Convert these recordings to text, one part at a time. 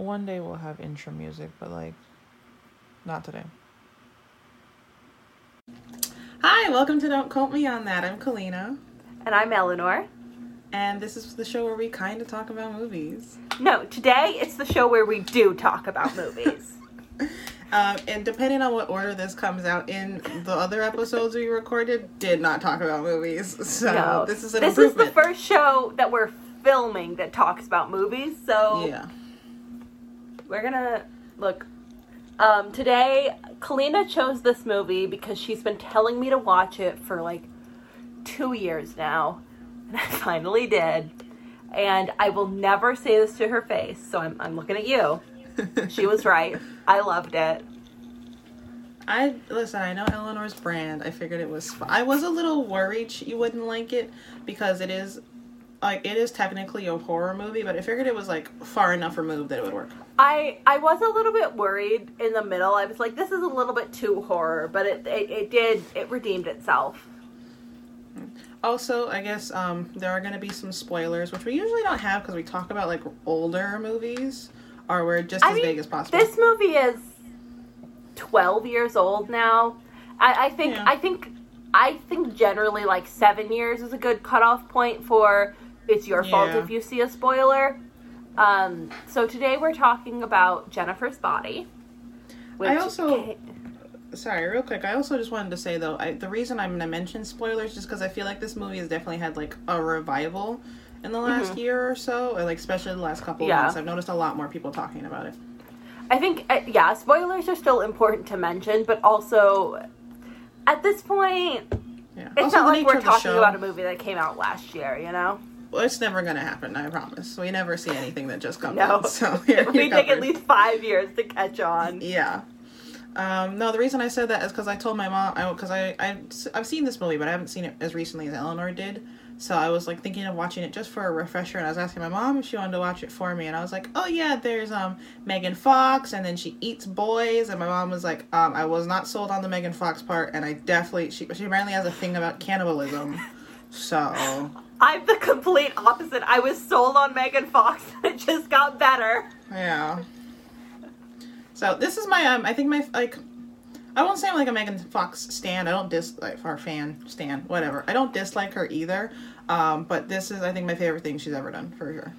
one day we'll have intro music, but like, not today. Hi, welcome to Don't Quote Me on That. I'm Kalina, And I'm Eleanor. and this is the show where we kind of talk about movies. No, today it's the show where we do talk about movies. Um, and depending on what order this comes out in, the other episodes we recorded did not talk about movies. So no, this is an this is the first show that we're filming that talks about movies. So yeah. We're gonna look. Um, today, Kalina chose this movie because she's been telling me to watch it for like two years now, and I finally did. And I will never say this to her face, so I'm, I'm looking at you. She was right. I loved it. I listen. I know Eleanor's brand. I figured it was. I was a little worried she wouldn't like it because it is, like, it is technically a horror movie, but I figured it was like far enough removed that it would work. I I was a little bit worried in the middle. I was like, this is a little bit too horror, but it it, it did it redeemed itself. Also, I guess um, there are going to be some spoilers, which we usually don't have because we talk about like older movies, or we're just I as mean, vague as possible. This movie is twelve years old now. I, I think Yeah. I think I think generally like seven years is a good cutoff point for it's your fault if you see a spoiler. Um, so today we're talking about Jennifer's Body. I also- ca- Sorry, real quick. I also just wanted to say though, I, the reason I'm going to mention spoilers just because I feel like this movie has definitely had like a revival in the last year or so, or like especially the last couple Mm-hmm. Yeah. of months. I've noticed a lot more people talking about it. I think, uh, yeah, spoilers are still important to mention, but also at this point, Yeah. it's also, not like we're talking about a movie that came out last year, you know? Well, it's never gonna happen. I promise. We never see anything that just comes No. out. So we take at least five years to catch on. Yeah. Um, no, the reason I said that is because I told my mom. I because I, I I've seen this movie, but I haven't seen it as recently as Eleanor did. So I was like thinking of watching it just for a refresher, and I was asking my mom if she wanted to watch it for me, and I was like, "Oh yeah, there's um Megan Fox, and then she eats boys," and my mom was like, um, "I was not sold on the Megan Fox part, and I definitely she she apparently has a thing about cannibalism." So I'm the complete opposite. I was sold on Megan Fox and it just got better. Yeah. So this is my um I think my like I won't say I'm like a Megan Fox stan. I don't dislike or fan stan, whatever. I don't dislike her either. Um, but this is I think my favorite thing she's ever done for sure.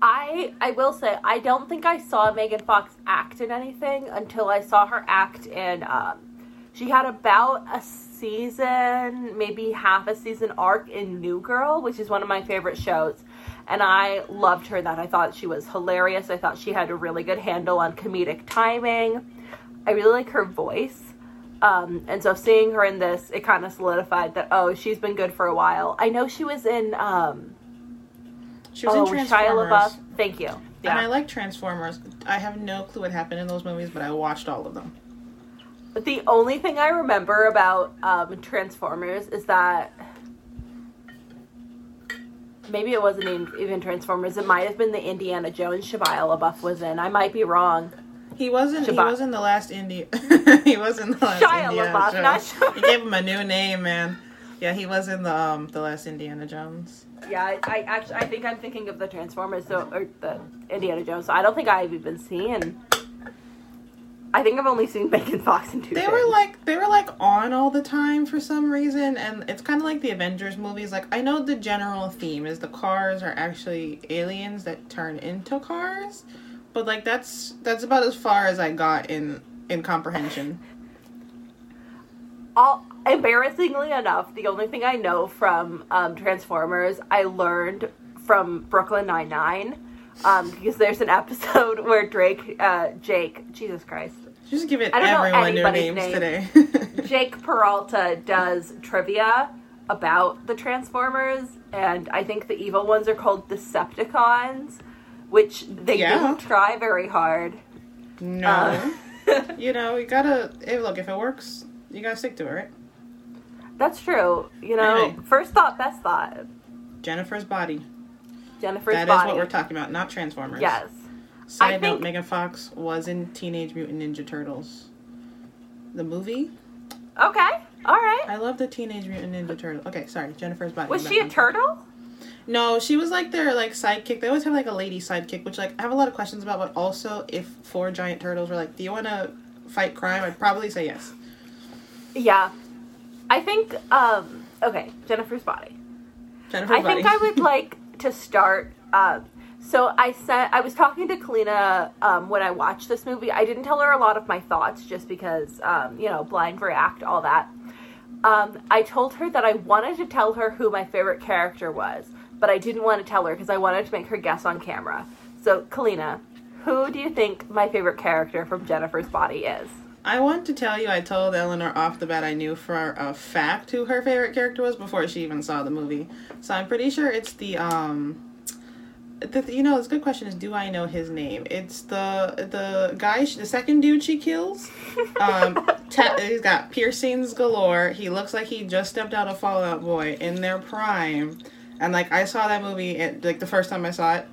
I I will say I don't think I saw Megan Fox act in anything until I saw her act in um she had about a season, maybe half a season arc in New Girl, which is one of my favorite shows. And I loved her that. I thought she was hilarious. I thought she had a really good handle on comedic timing. I really like her voice. Um, and so seeing her in this, it kind of solidified that, oh, she's been good for a while. I know she was in um, She was oh, in Shia Transformers. LaBeouf. Thank you. Yeah. And I like Transformers. I have no clue what happened in those movies, but I watched all of them. But the only thing I remember about um, Transformers is that maybe it wasn't even- Transformers. It might have been the Indiana Jones Shia LaBeouf was in. I might be wrong. He wasn't. He was in the last India. he was in the last Shia Indiana LaBeouf, Jones. not Shia- You gave him a new name, man. Yeah, he was in the um the last Indiana Jones. Yeah, I, I actually I think I'm thinking of the Transformers so or the Indiana Jones. So I don't think I've even seen. I think I've only seen Megan Fox in two. They things. were like they were like on all the time for some reason, and it's kind of like the Avengers movies. Like I know the general theme is the cars are actually aliens that turn into cars, but like that's that's about as far as I got in in comprehension. all embarrassingly enough, the only thing I know from um, Transformers, I learned from Brooklyn Nine Nine, um, because there's an episode where Drake, uh, Jake, Jesus Christ, Just give it I don't know everyone new anybody's names name. today. Jake Peralta does trivia about the Transformers, and I think the evil ones are called Decepticons, which they Yeah. didn't try very hard. no, Uh, you know you gotta hey, look if it works, you gotta stick to it, right? That's true. You know, Anyway. first thought, best thought. Jennifer's body. Jennifer's That is body. what we're talking about, not Transformers. Yes. Side I note: think- Megan Fox was in Teenage Mutant Ninja Turtles, the movie. Okay. All right. I love the Teenage Mutant Ninja Turtle. Okay, sorry, Jennifer's body. Was she a turtle? No, she was like their like sidekick. They always have like a lady sidekick, which like I have a lot of questions about. But also, if four giant turtles were like, "Do you want to fight crime?" I'd probably say yes. Yeah. I think um okay, Jennifer's body. Jennifer. I think I would like to start um so I said I was talking to Kalina um, when I watched this movie. I didn't tell her a lot of my thoughts just because, um, you know, blind react, all that. Um, I told her that I wanted to tell her who my favorite character was, but I didn't want to tell her because I wanted to make her guess on camera. So, Kalina, who do you think my favorite character from Jennifer's Body is? I want to tell you, I told Eleanor off the bat I knew for a fact who her favorite character was before she even saw the movie. So I'm pretty sure it's the um the, you know, it's a good question is do I know his name? It's the the guy, the second dude she kills. Um, ta- he's got piercings galore. He looks like he just stepped out of Fall Out Boy in their prime. And like I saw that movie, it, like the first time I saw it,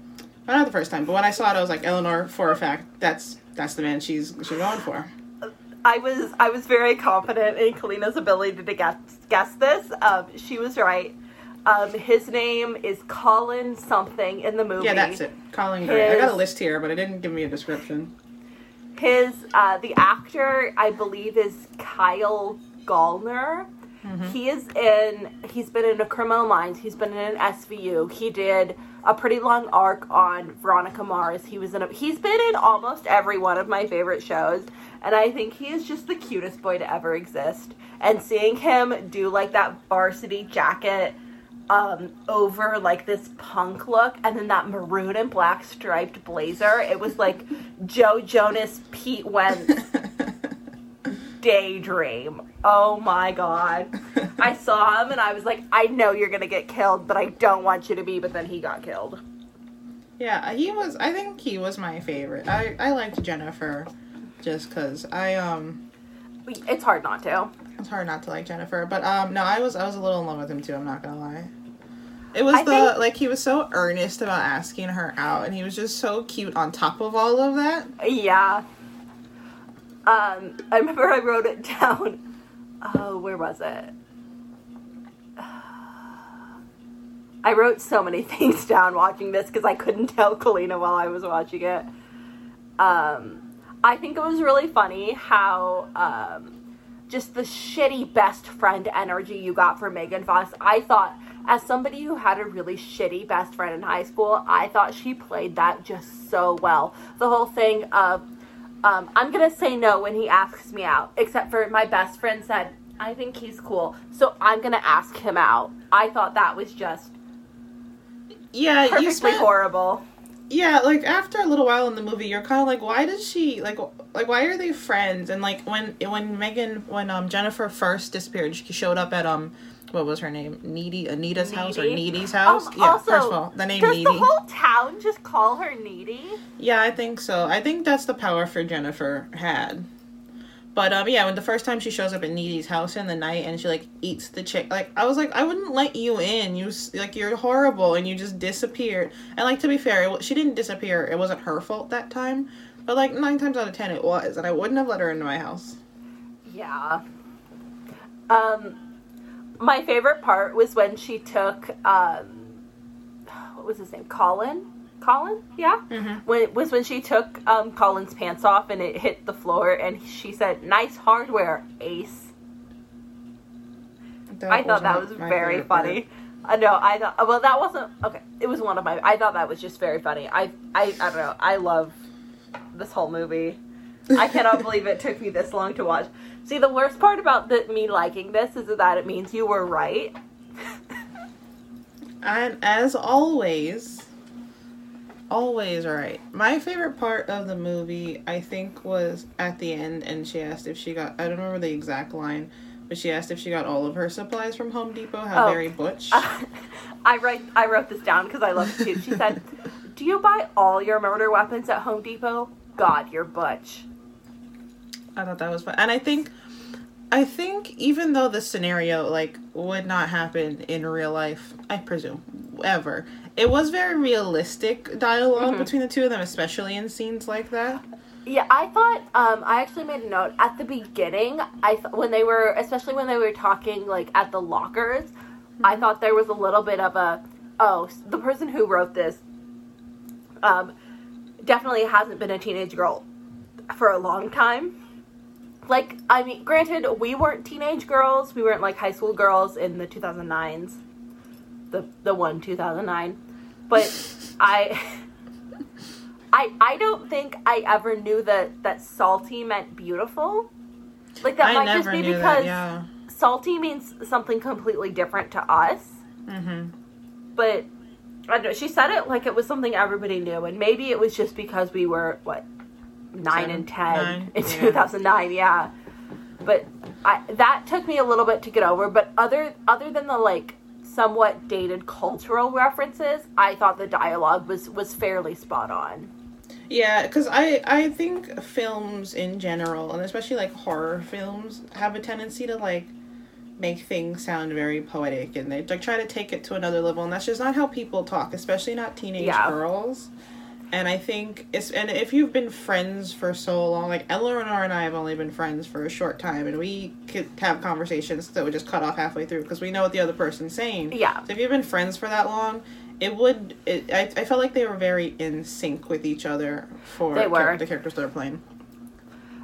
well, not the first time, but when I saw it, I was like Eleanor for a fact. That's that's the man she's she's going for. I was I was very confident in Kalina's ability to guess guess this. Um, she was right. Um, his name is Colin something in the movie. Yeah, that's it. Colin Gray. I got a list here, but it didn't give me a description. His uh, the actor I believe is Kyle Gallner. Mm-hmm. He is in. He's been in a Criminal Minds. He's been in an SVU. He did a pretty long arc on Veronica Mars. He was in. A, he's been in almost every one of my favorite shows, and I think he is just the cutest boy to ever exist. And seeing him do like that varsity jacket um, over like this punk look and then that maroon and black striped blazer. It was like Joe Jonas, Pete Wentz daydream. Oh my god. I saw him and I was like, I know you're gonna get killed, but I don't want you to be, but then he got killed. Yeah, he was I think he was my favorite. I, I liked Jennifer just cause I um It's hard not to. it's hard not to like Jennifer, but um no, I was I was a little in love with him too. I'm not gonna lie. It was I the think- like he was so earnest about asking her out, and he was just so cute on top of all of that. Yeah. Um, I remember I wrote it down. Oh, where was it? I wrote so many things down watching this because I couldn't tell Kalina while I was watching it. Um, I think it was really funny how um, just the shitty best friend energy you got from Megan Fox. I thought, as somebody who had a really shitty best friend in high school, I thought she played that just so well. The whole thing of, um, I'm gonna say no when he asks me out, except for my best friend said, I think he's cool, so I'm gonna ask him out. I thought that was just Yeah, you perfectly spent horrible. yeah like after a little while in the movie you're kind of like why does she like like why are they friends and like when when megan when um jennifer first disappeared she showed up at um what was her name? Needy anita's house or Needy. needy's house? Um, yeah also, first of all the name Does needy. the whole town just call her needy? yeah i think so. I think that's the power for jennifer had. But um yeah when the first time she shows up at needy's house in the night and she like eats the chick like i was like i wouldn't let you in. You s- like you're horrible and you just disappeared. And like to be fair it, she didn't disappear. It wasn't her fault that time. But like nine times out of ten it was and i wouldn't have let her into my house. Yeah. Um, my favorite part was when she took um, what was his name? Colin. Colin, yeah. Mhm. When it was when she took um, Colin's pants off and it hit the floor, and she said, "Nice hardware, Ace." I thought that was very favorite part. funny. Uh, no, I thought. Well, that wasn't okay. It was one of my. I thought that was just very funny. I, I, I don't know. I love this whole movie. I cannot believe it took me this long to watch. See, the worst part about the, me liking this is that it means you were right. And as always, always right. My favorite part of the movie, I think, was at the end, and she asked if she got. I don't remember the exact line, but she asked if she got all of her supplies from Home Depot. How Oh. very butch. I write. I wrote this down because I love it too. She said, "Do you buy all your murder weapons at Home Depot? God, you're butch." I thought that was fun, and I think, I think even though the scenario like would not happen in real life, I presume ever, it was very realistic dialog Mhm. between the two of them, especially in scenes like that. Yeah, I thought. Um, I actually made a note at the beginning. I th- when they were, especially when they were talking like at the lockers, I thought there was a little bit of a oh, the person who wrote this um, definitely hasn't been a teenage girl for a long time. Like, I mean, granted, we weren't teenage girls. We weren't like high school girls in the 2009s. The the one 2009. But I I I don't think I ever knew that that salty meant beautiful. Like that I might just be because that. Yeah. salty means something completely different to us. Mm-hmm. But I don't know, she said it like it was something everybody knew, and maybe it was just because we were what nine and ten nine, in yeah. two thousand nine, yeah. But I that took me a little bit to get over. But other other than the like somewhat dated cultural references, I thought the dialogue was was fairly spot on. Yeah, because I I think films in general, and especially like horror films, have a tendency to like make things sound very poetic, and they like try to take it to another level, and that's just not how people talk, especially not teenage Yeah. girls. And I think it's and if you've been friends for so long, like Eleanor and I have only been friends for a short time, and we could have conversations that would just cut off halfway through because we know what the other person's saying. Yeah. So if you've been friends for that long, it would. It, I I felt like they were very in sync with each other for They were. the characters they're playing.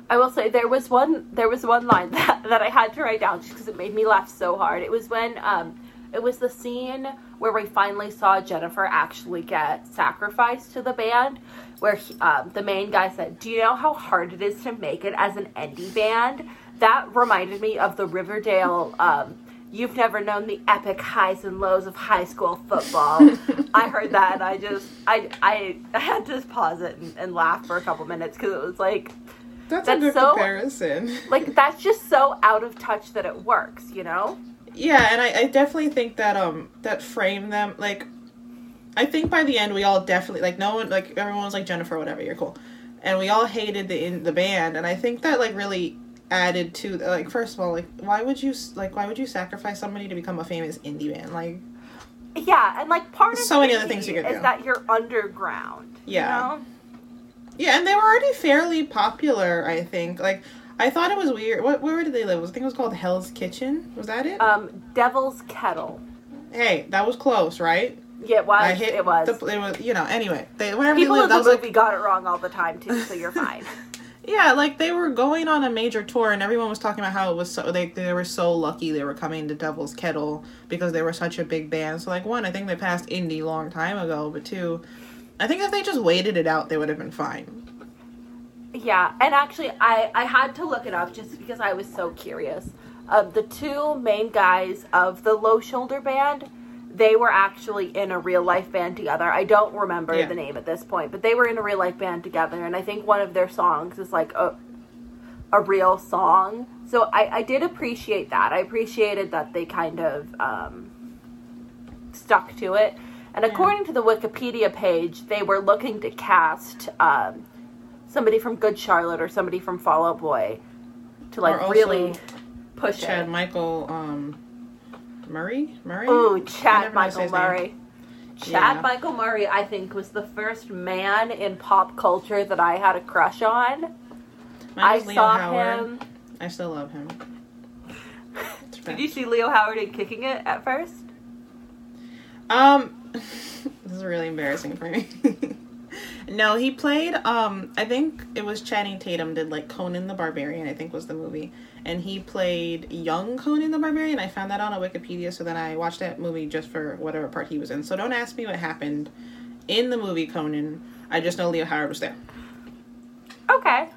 I will say there was one there was one line that, that I had to write down just because it made me laugh so hard. It was when um it was the scene where we finally saw Jennifer actually get sacrificed to the band, where he, um, the main guy said, "Do you know how hard it is to make it as an indie band?" That reminded me of the Riverdale. Um, You've never known the epic highs and lows of high school football. I heard that and I just I I, I had to pause it and, and laugh for a couple minutes because it was like That's, That's a good so- comparison. like that's just so out of touch that it works, you know? Yeah, and I, I definitely think that um that framed them like I think by the end we all definitely like no one like everyone was like Jennifer whatever you're cool, and we all hated the in the band and I think that like really added to like first of all like why would you like why would you sacrifice somebody to become a famous indie band like Yeah, and like part of So many other things you could is do. that you're underground. Yeah. You know? yeah and they were already fairly popular I think like I thought it was weird what where did they live I think it was called Hell's Kitchen was that it Um, Devil's Kettle. hey that was close right Yeah, it was. I hit it was. the, it was you know anyway they wherever People they in lived the was like movie got it wrong all the time too, so you're fine. Yeah, like they were going on a major tour, and everyone was talking about how it was so they they were so lucky they were coming to Devil's Kettle because they were such a big band. So like one, I think they passed indie long time ago, but two, I think if they just waited it out, they would have been fine. Yeah, and actually, I I had to look it up just because I was so curious. Um, the two main guys of the Low Shoulder Band, they were actually in a real life band together. I don't remember Yeah. the name at this point, but they were in a real life band together, and I think one of their songs is like a a real song. So I I did appreciate that. I appreciated that they kind of um, stuck to it. And according to the Wikipedia page, they were looking to cast um, somebody from Good Charlotte or somebody from Fall Out Boy to like really push Chad it. Michael um, Murray Murray. Ooh, I Chad never know how to say Michael. Murray. Chad Yeah. Michael Murray, I think, was the first man in pop culture that I had a crush on. I Leo saw Howard. him. I still love him. Did you see Leo Howard in Kicking It at first? Um, this is really embarrassing for me. no, he played. Um, I think it was Channing Tatum did like Conan the Barbarian. I think was the movie, and he played young Conan the Barbarian. I found that on a Wikipedia, so then I watched that movie just for whatever part he was in. So don't ask me what happened in the movie Conan. I just know Leo Howard was there, Okay.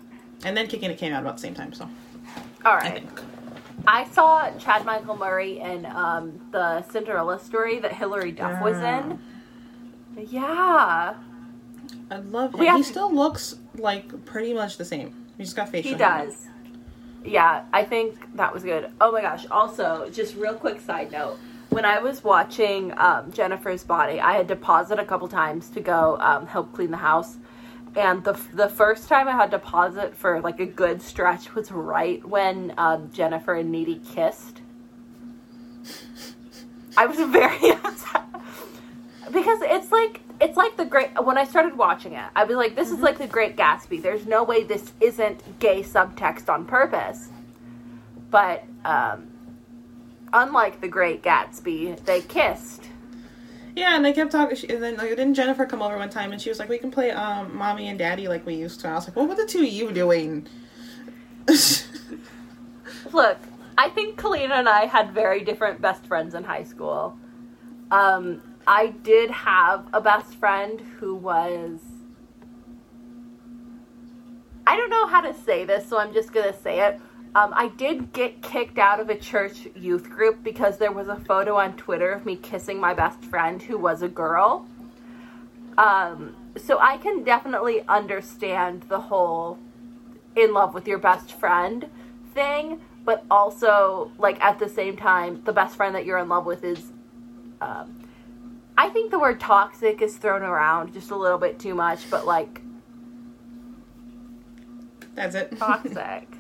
and then Kicking It came out about the same time. So All right. I think. I saw Chad Michael Murray in um, the Cinderella story that Hilary Duff was in. Yeah, I love him. He to- still looks like pretty much the same. He's got facial. he hair. does. Yeah, I think that was good. Oh my gosh. Also, just real quick side note. When I was watching um, Jennifer's Body, I had to pause it a couple times to go um, help clean the house. And the, the first time I had to pause it for like a good stretch was right when um, Jennifer and Needy kissed. I was very upset because it's like it's like the great when I started watching it, I was like, this is like the Great Gatsby. There's no way this isn't gay subtext on purpose. But um, unlike the Great Gatsby, they kissed. Yeah, and they kept talking. She, and then like, didn't Jennifer come over one time and she was like, "We can play um, mommy and daddy like we used to." And I was like, "What were the two of you doing?" Look, I think Kalina and I had very different best friends in high school. Um, I did have a best friend who was. I don't know how to say this, so I'm just gonna say it. Um, I did get kicked out of a church youth group because there was a photo on Twitter of me kissing my best friend who was a girl. Um, so I can definitely understand the whole in love with your best friend thing, but also, like, at the same time, the best friend that you're in love with is. Um, I think the word toxic is thrown around just a little bit too much, but like. That's it. Toxic.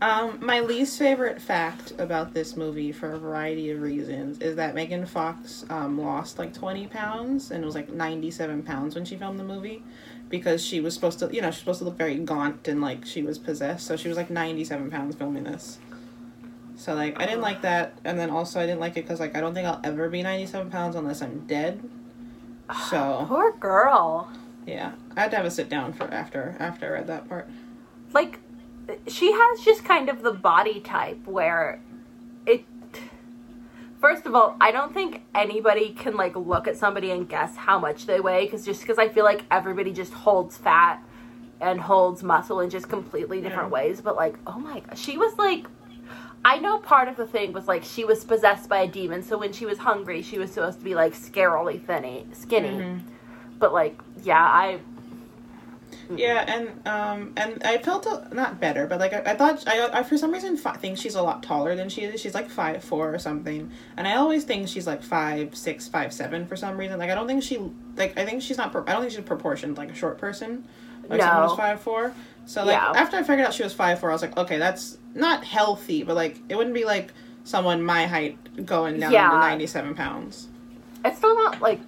Um, my least favorite fact about this movie, for a variety of reasons, is that Megan Fox um, lost like 20 pounds and it was like 97 pounds when she filmed the movie because she was supposed to, you know, she's supposed to look very gaunt and like she was possessed. So she was like 97 pounds filming this. So like I didn't like that, and then also I didn't like it because like I don't think I'll ever be 97 pounds unless I'm dead. So Poor girl. yeah, I had to have a sit down for after after I read that part. like she has just kind of the body type where it first of all i don't think anybody can like look at somebody and guess how much they weigh because just because i feel like everybody just holds fat and holds muscle in just completely different Yeah. ways but like oh my god she was like i know part of the thing was like she was possessed by a demon so when she was hungry she was supposed to be like scarily thinny skinny Mhm. but like yeah i Yeah, and um, and I felt a, not better, but like I, I thought I, I for some reason fi- think she's a lot taller than she is. She's like five four or something, and I always think she's like five six five seven for some reason. Like I don't think she like I think she's not. I don't think she's proportioned like a short person. Like someone No. who's five four. So like Yeah. after I figured out she was five four, I was like, okay, that's not healthy, but like it wouldn't be like someone my height going down Yeah. to ninety seven pounds. it's still not like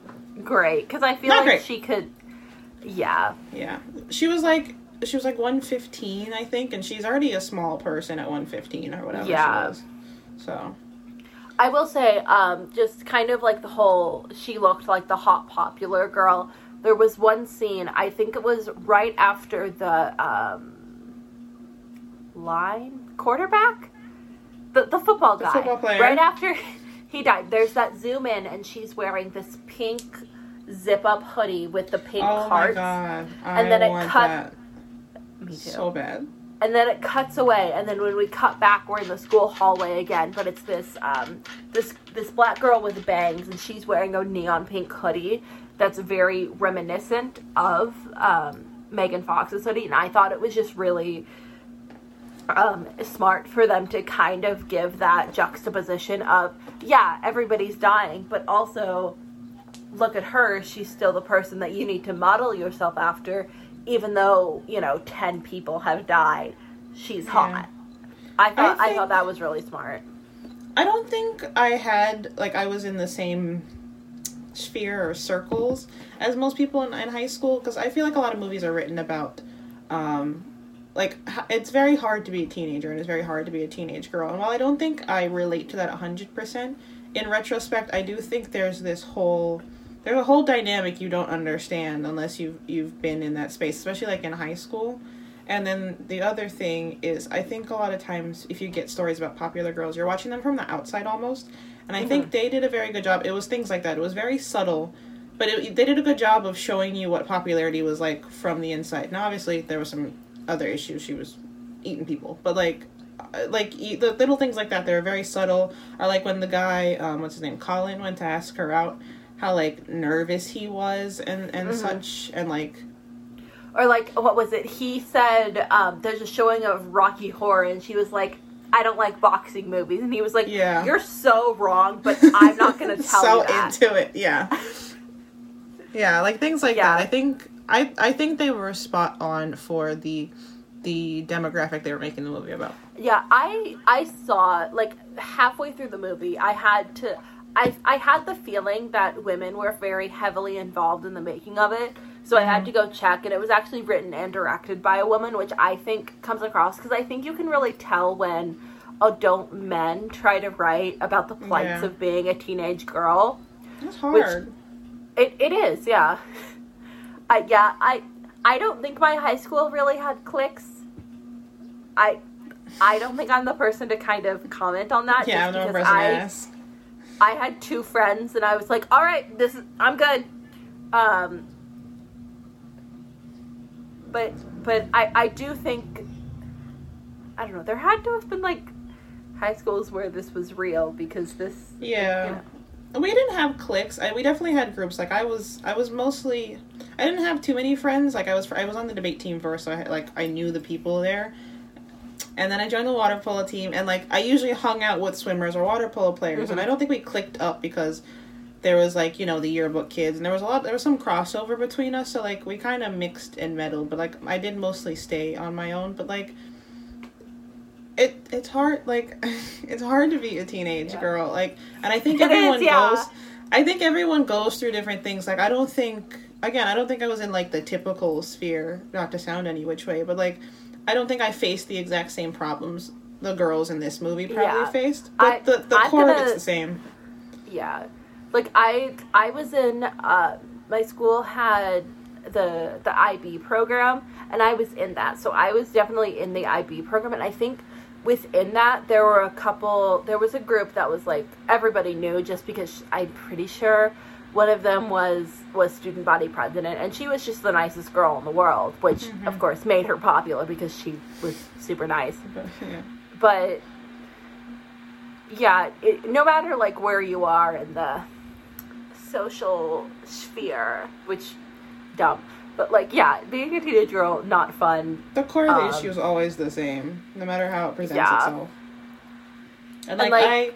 great because i feel Not like great. she could yeah Yeah, she was like she was like one fifteen, I think, and she's already a small person at one fifteen or whatever Yeah. she was. So I will say, um, just kind of like the whole she looked like the hot popular girl. There was one scene, I think it was right after the um, line quarterback, the the football The guy, football player. right after he died. There's that zoom in, and she's wearing this pink zip up hoodie with the pink oh hearts. my god, I And then it cut- that Me too. so bad. and then it cuts away and then when we cut back we're in the school hallway again but it's this um this this black girl with bangs and she's wearing a neon pink hoodie that's very reminiscent of um megan fox's hoodie and i thought it was just really um smart for them to kind of give that juxtaposition of yeah everybody's dying but also look at her she's still the person that you need to model yourself after even though you know 10 people have died she's hot. I thought I, think- thought that was really smart. I don't think I had like I was in the same sphere or circles as most people in, in high school because I feel like a lot of movies are written about um like it's very hard to be a teenager and it's very hard to be a teenage girl. And while I don't think I relate to that 100% in retrospect I do think there's this whole there's a whole dynamic you don't understand unless you've you've been in that space especially like in high school and then the other thing is, I think a lot of times if you get stories about popular girls, you're watching them from the outside almost. And I think they did a very good job. It was things like that. It was very subtle, but it, they did a good job of showing you what popularity was like from the inside. Now, obviously, there was some other issues. She was eating people, but like, uh, like the little things like that, they were very subtle. Or like when the guy, um, what's his name, Colin, went to ask her out, how like nervous he was and and such, and like. Or like what was it he said um there's a showing of rocky horror and she was like i don't like boxing movies and he was like Yeah. you're so wrong but i'm not gonna tell so you that into it yeah yeah like things like Yeah. that i think i i think they were spot on for the the demographic they were making the movie about Yeah, I I saw like halfway through the movie, I had to I I had the feeling that women were very heavily involved in the making of it. So I had to go check and it was actually written and directed by a woman, which I think comes across cuz I think you can really tell when adult men try to write about the plights Yeah. of being a teenage girl. It's hard. It it is, yeah. I yeah, I I don't think my high school really had cliques. I I don't think I'm the person to kind of comment on that. yeah, I'm the because person to I ask. I had two friends and I was like, all right, this is I'm good. Um, but but I I do think I don't know. There had to have been like high schools where this was real because this Yeah. We didn't have cliques. I, we definitely had groups. Like I was, I was mostly. I didn't have too many friends. Like I was, I was on the debate team first, so I had, like I knew the people there. And then I joined the water polo team, and like I usually hung out with swimmers or water polo players, and Mhm. I don't think we clicked up because there was like you know the yearbook kids, and there was a lot, there was some crossover between us, so like we kind of mixed and meddled. But like I did mostly stay on my own, but like it it's hard like it's hard to be a teenage Yeah. girl like and i think It is, everyone yeah. goes i think everyone goes through different things like i don't think again i don't think i was in like the typical sphere not to sound any which way but like i don't think i faced the exact same problems the girls in this movie probably Yeah. faced but I- the, the I'm core of gonna- it's the same yeah like i i was in uh my school had the the ib program and i was in that. So i was definitely in the ib program and i think within that there were a couple there was a group that was like everybody knew just because i'm pretty sure one of them was was student body president and she was just the nicest girl in the world which of course made her popular because she was super nice. But, yeah. but yeah it, no matter like where you are in the social sphere which dumb. But like yeah being a teenage girl not fun. The core of the Um, issue is always the same no matter how it presents Yeah. itself. And like, And, like- i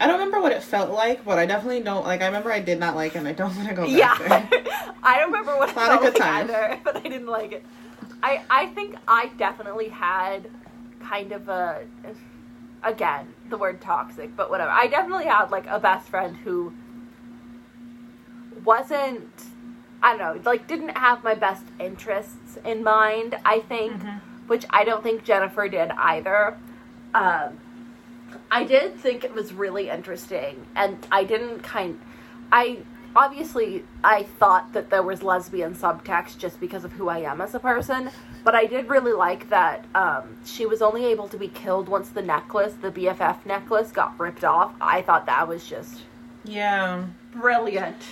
i don't remember what it felt like but i definitely don't like i remember i did not like it and i don't want to go back yeah. there. I don't remember what it felt like time. either but i didn't like it. I i think i definitely had kind of a again the word toxic but whatever. I definitely had like a best friend who wasn't i don't know like didn't have my best interests in mind i think Mhm. which i don't think jennifer did either um I did think it was really interesting, and I didn't kind. I obviously I thought that there was lesbian subtext just because of who I am as a person, but I did really like that um, she was only able to be killed once the necklace, the BFF necklace, got ripped off. I thought that was just yeah brilliant.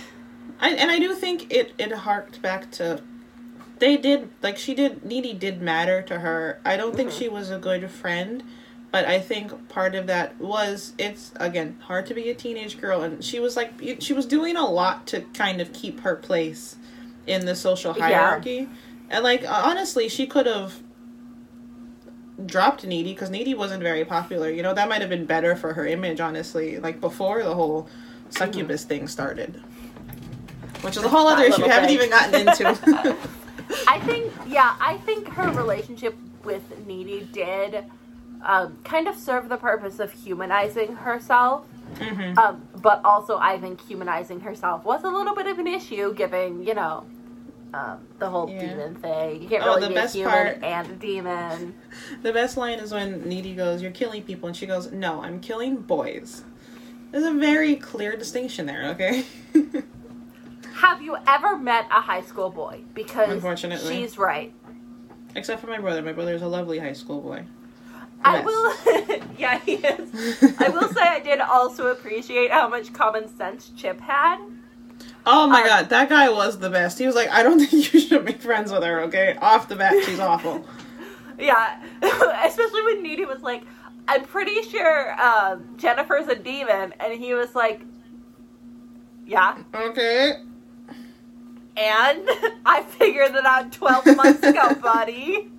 I, and I do think it it harked back to they did like she did Needy did matter to her. I don't think Mhm. she was a good friend, but I think part of that was it's again hard to be a teenage girl and she was like she was doing a lot to kind of keep her place in the social Yeah. hierarchy. And like honestly, she could have dropped Needy because Needy wasn't very popular. You know, that might have been better for her image honestly, like before the whole succubus thing started. Which is a whole other issue we haven't even gotten into. I think, yeah, I think her relationship with Needy did um, kind of serve the purpose of humanizing herself. hmm Um, but also, I think humanizing herself was a little bit of an issue, given you know um, the whole Yeah. demon thing. You can't Oh, really the be a human part- and a demon. The best line is when Needy goes, "You're killing people," and she goes, "No, I'm killing boys." There's a very clear distinction there. Okay. Have you ever met a high school boy? Because Unfortunately. she's right. Except for my brother. My brother is a lovely high school boy. I will. yeah, he is. I will say I did also appreciate how much common sense Chip had. Oh my Um, god, that guy was the best. He was like, I don't think you should be friends with her, okay? Off the bat, she's awful. Yeah, especially when Needy was like, "I'm pretty sure um, Jennifer's a demon," and he was like, "Yeah." Okay. And I figured that out 12 months ago, buddy.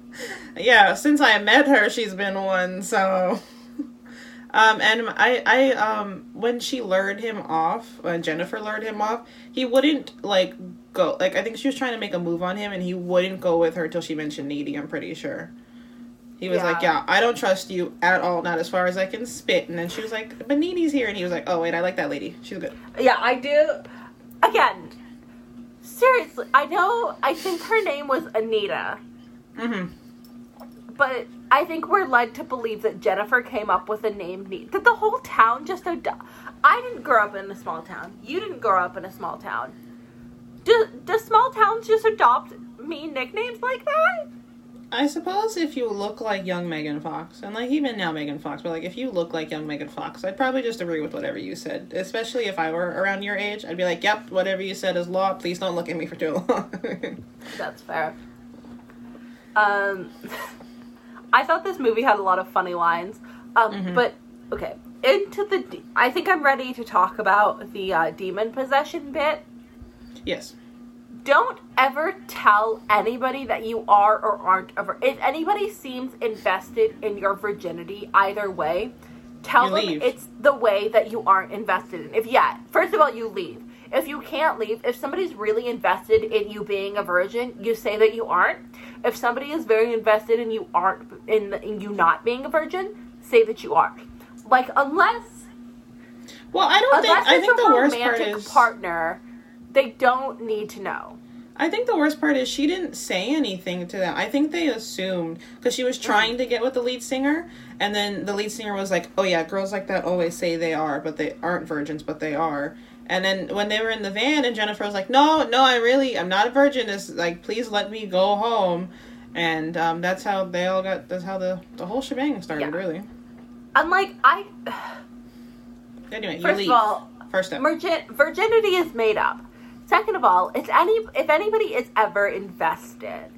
Yeah, since I met her, she's been one, so. Um, and I, I, um, when she lured him off, when Jennifer lured him off, he wouldn't, like, go, like, I think she was trying to make a move on him, and he wouldn't go with her till she mentioned Needy, I'm pretty sure. He was like, Yeah. yeah, I don't trust you at all, not as far as I can spit. And then she was like, but Needy's here. And he was like, oh, wait, I like that lady. She's good. Yeah, I do. Again, seriously, I know, I think her name was Anita. Mm-hmm. but I think we're led to believe that Jennifer came up with a name that the whole town just adopt. I didn't grow up in a small town. You didn't grow up in a small town. Do do small towns just adopt mean nicknames like that? I suppose if you look like young Megan Fox, and like even now Megan Fox, but like if you look like young Megan Fox, I'd probably just agree with whatever you said. Especially if I were around your age, I'd be like, "Yep, whatever you said is law. Please don't look at me for too long." That's fair. Um, I thought this movie had a lot of funny lines. Um, Mhm. but okay, into the. De- I think I'm ready to talk about the uh, demon possession bit. yes. Don't ever tell anybody that you are or aren't a vir- If anybody seems invested in your virginity, either way, tell You them leave. it's the way that you aren't invested in. If yeah, first of all, you leave. If you can't leave, if somebody's really invested in you being a virgin, you say that you aren't. If somebody is very invested in you aren't in, in you not being a virgin, say that you are. Like unless Well, I don't think. I think a the worst part is. partner, they don't need to know. I think the worst part is she didn't say anything to them. I think they assumed because she was trying to get with the lead singer, and then the lead singer was like, "Oh yeah, girls like that always say they are, but they aren't virgins, but they are." And then when they were in the van, and Jennifer was like, "No, no, I really, I'm not a virgin. It's like, please let me go home." And um, that's how they all got. That's how the the whole shebang started. Yeah. Really. Unlike I, Anyway, you leave. of all, First step. virgin, virginity is made up. Second of all, it's any if anybody is ever invested,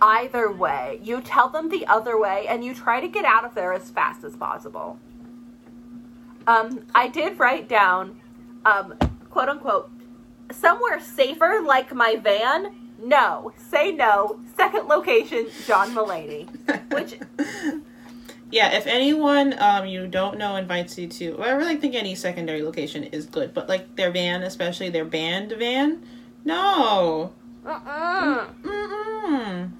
either way, you tell them the other way, and you try to get out of there as fast as possible. Um, I did write down, um, quote unquote, somewhere safer like my van. No, say no. Second location, John Mulaney. Which yeah, if anyone um you don't know invites you to, well, I really think any secondary location is good, but like their van, especially their band van, no. uh-uh. Mm-mm.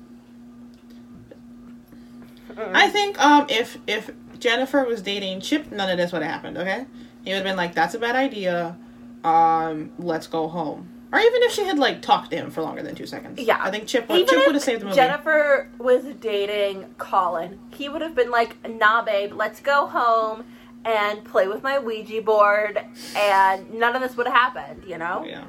I think um if if Jennifer was dating Chip, none of this would have happened. Okay, he would have been like, "That's a bad idea. Um, let's go home." Or even if she had like talked to him for longer than two seconds. Yeah. I think Chip would Chip would have saved the movie. Jennifer was dating Colin, he would have been like, "Nah, babe, let's go home and play with my Ouija board," and none of this would have happened. You know. yeah.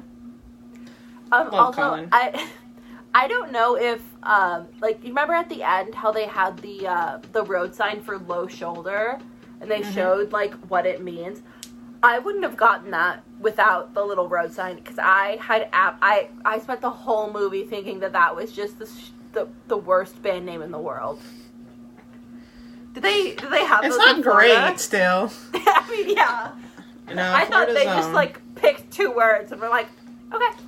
Um, also, Colin. I, I don't know if um, like you remember at the end how they had the uh, the road sign for low shoulder, and they Mhm. showed like what it means. I wouldn't have gotten that without the little road sign because I had app. I I spent the whole movie thinking that that was just the sh- the, the worst band name in the world. Did they did they have? It's those not in great still. I mean, yeah. You know, I thought they Florida's, just like picked two words and were like, okay.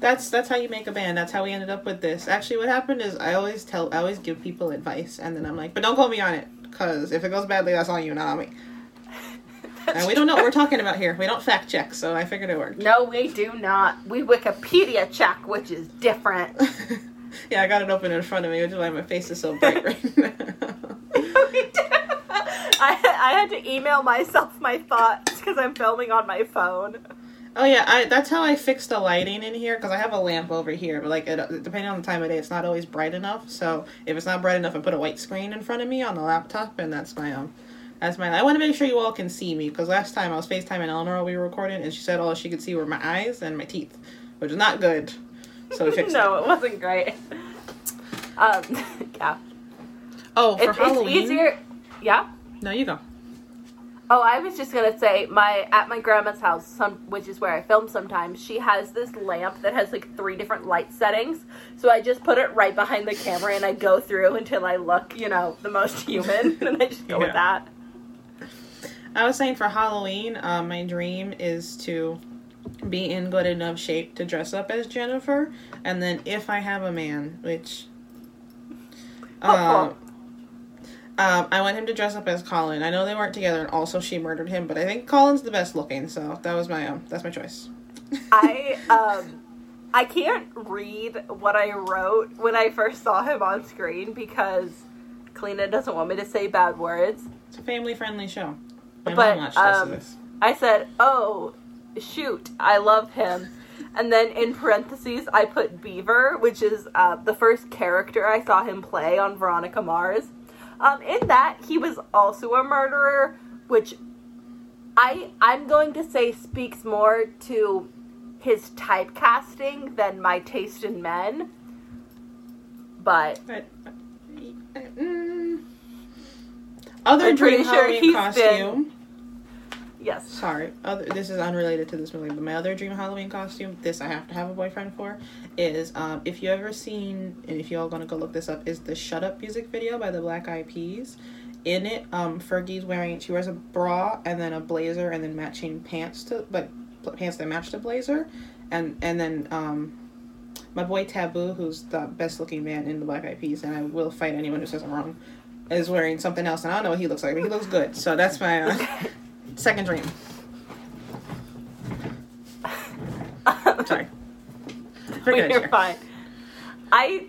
That's that's how you make a band. That's how we ended up with this. Actually, what happened is I always tell, I always give people advice, and then I'm like, but don't quote me on it, because if it goes badly, that's on you, not on me. And we don't know what we're talking about here. We don't fact check, so I figured it worked. No, we do not. We Wikipedia check, which is different. yeah, I got it open in front of me, which is why my face is so bright right now. I, I had to email myself my thoughts because I'm filming on my phone. Oh yeah, I, that's how I fixed the lighting in here because I have a lamp over here, but like it, depending on the time of day, it's not always bright enough. So if it's not bright enough, I put a white screen in front of me on the laptop, and that's my um, that's my. I want to make sure you all can see me because last time I was Facetiming Eleanor while we were recording, and she said all she could see were my eyes and my teeth, which is not good. So we fixed no, it. it wasn't great. Um, yeah, Oh, for it's, it's Halloween. easier. Yeah. No, you go. Oh, I was just gonna say my at my grandma's house, some which is where I film sometimes. She has this lamp that has like three different light settings. So I just put it right behind the camera and I go through until I look, you know, the most human, and I just go with that. I was saying for Halloween, uh, my dream is to be in good enough shape to dress up as Jennifer, and then if I have a man, which um, um, I want him to dress up as Colin. I know they weren't together, and also she murdered him, but I think Colin's the best looking, so that was my um, that's my choice. I um I can't read what I wrote when I first saw him on screen because Kalina doesn't want me to say bad words. It's a family friendly show. My But, mom watched this. um. I said, "Oh, shoot, I love him." And then in parentheses, I put Beaver, which is uh, the first character I saw him play on Veronica Mars. Um, in that, he was also a murderer, which I I'm going to say speaks more to his typecasting than my taste in men. But But, uh, mm, other I'm dream pretty sure Halloween he's costume. Yes, Sorry, other, this is unrelated to this movie, but my other dream Halloween costume, this I have to have a boyfriend for, is um, if you ever seen, and if you all gonna go look this up, is the Shut Up music video by the Black Eyed Peas. In it, um, Fergie's wearing, she wears a bra and then a blazer and then matching pants to, but pants that match the blazer, and and then um, my boy Taboo, who's the best looking man in the Black Eyed Peas, and I will fight anyone who says I'm wrong, is wearing something else, and I don't know what he looks like, but he looks good. So that's my uh, second dream. Sorry. Forget you're fine. I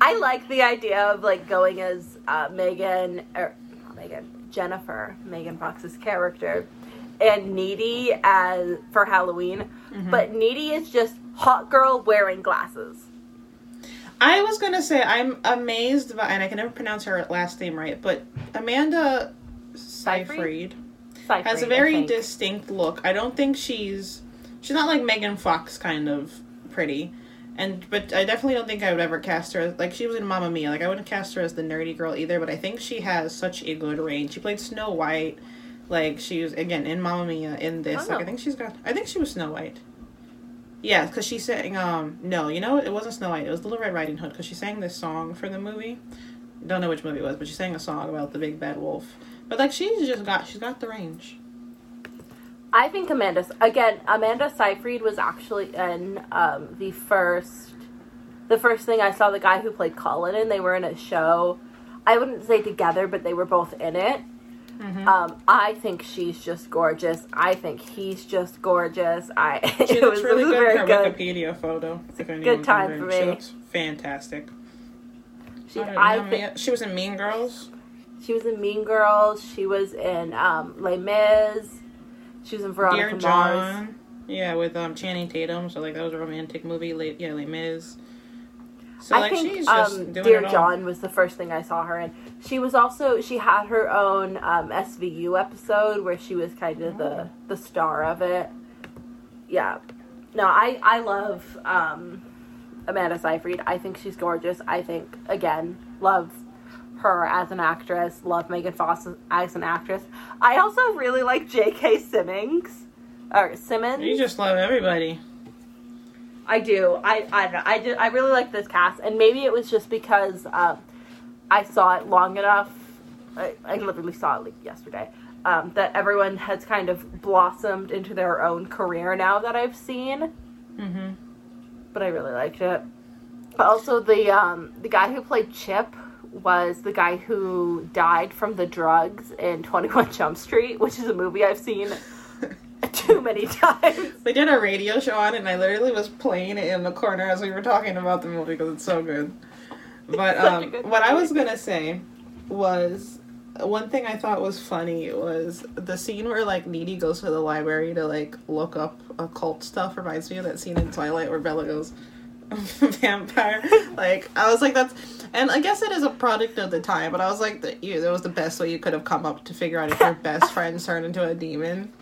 I like the idea of like going as uh, Megan or not Megan Jennifer Megan Fox's character and Needy as for Halloween, Mm-hmm. but Needy is just hot girl wearing glasses. I was gonna say I'm amazed by, and I can never pronounce her last name right, but Amanda Seyfried Seyfried, has a very distinct look. I don't think she's she's not like Megan Fox kind of pretty, and but I definitely don't think I would ever cast her as, like she was in Mamma Mia. Like I wouldn't cast her as the nerdy girl either. But I think she has such a good range. She played Snow White. Like she was again in Mamma Mia in this. Like Oh. I think she's got. I think she was Snow White. Yeah, because she sang. Um, no, you know what? It wasn't Snow White. It was Little Red Riding Hood. Because she sang this song for the movie. Don't know which movie it was, but she sang a song about the big bad wolf. But like she's just got. She's got the range. I think Amanda again. Amanda Seyfried was actually in um, the first, the first thing I saw the guy who played Colin in. They were in a show. I wouldn't say together, but they were both in it. Mm-hmm. Um, I think she's just gorgeous. I think he's just gorgeous. I She it looks was, really it was good her good. Wikipedia photo. If a anyone's good time for She me. looks fantastic. She, I I think she was in Mean Girls. She was in Mean Girls. She was in um, Les Mis. She was in Veronica Dear Mars. John. Yeah, with um Channing Tatum. So like that was a romantic movie. Late, yeah, Les Mis. So I like think she's just um, doing Dear. John was the first thing I saw her in. She was also she had her own um, SVU episode where she was kind of Oh. the the star of it. Yeah, no, I I love um, Amanda Seyfried. I think she's gorgeous. I think again love her as an actress. Love Megan Fox as an actress. I also really like J.K. Simmons or Simmons. You just love everybody. I do. I I don't know. I do, I really like this cast, and maybe it was just because um, I saw it long enough. I, I literally saw it like yesterday. Um, that everyone has kind of blossomed into their own career now that I've seen, Mm-hmm. but I really liked it. But also the um, the guy who played Chip was the guy who died from the drugs in Twenty One Jump Street, which is a movie I've seen too many times. They did a radio show on it, and I literally was playing it in the corner as we were talking about the movie because it's so good. But um, good what I was gonna say was one thing I thought was funny was the scene where like Needy goes to the library to like look up occult stuff. Reminds me of that scene in Twilight where Bella goes vampire. like I was like that's, and I guess it is a product of the time. But I was like that you that was the best way you could have come up to figure out if your best friends turned into a demon.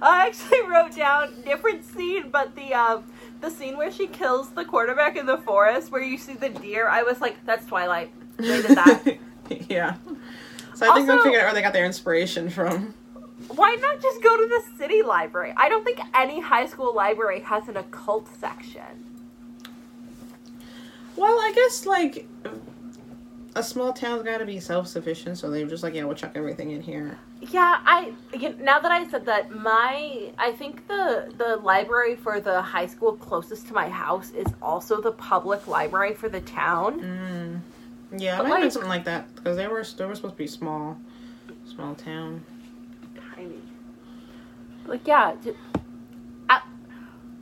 I actually wrote down different scene, but the um the scene where she kills the quarterback in the forest, where you see the deer. I was like, that's Twilight. They did that. yeah. So I think they Also- figured out where they got their inspiration from. Why not just go to the city library? I don't think any high school library has an occult section. Well, I guess like a small town's got to be self sufficient, so they're just like, yeah, we'll chuck everything in here. Yeah, I now that I said that, my I think the the library for the high school closest to my house is also the public library for the town. Mm. Yeah, But, it might have been like- something like that because they were they were supposed to be small, small town. tiny. Like yeah, j- uh,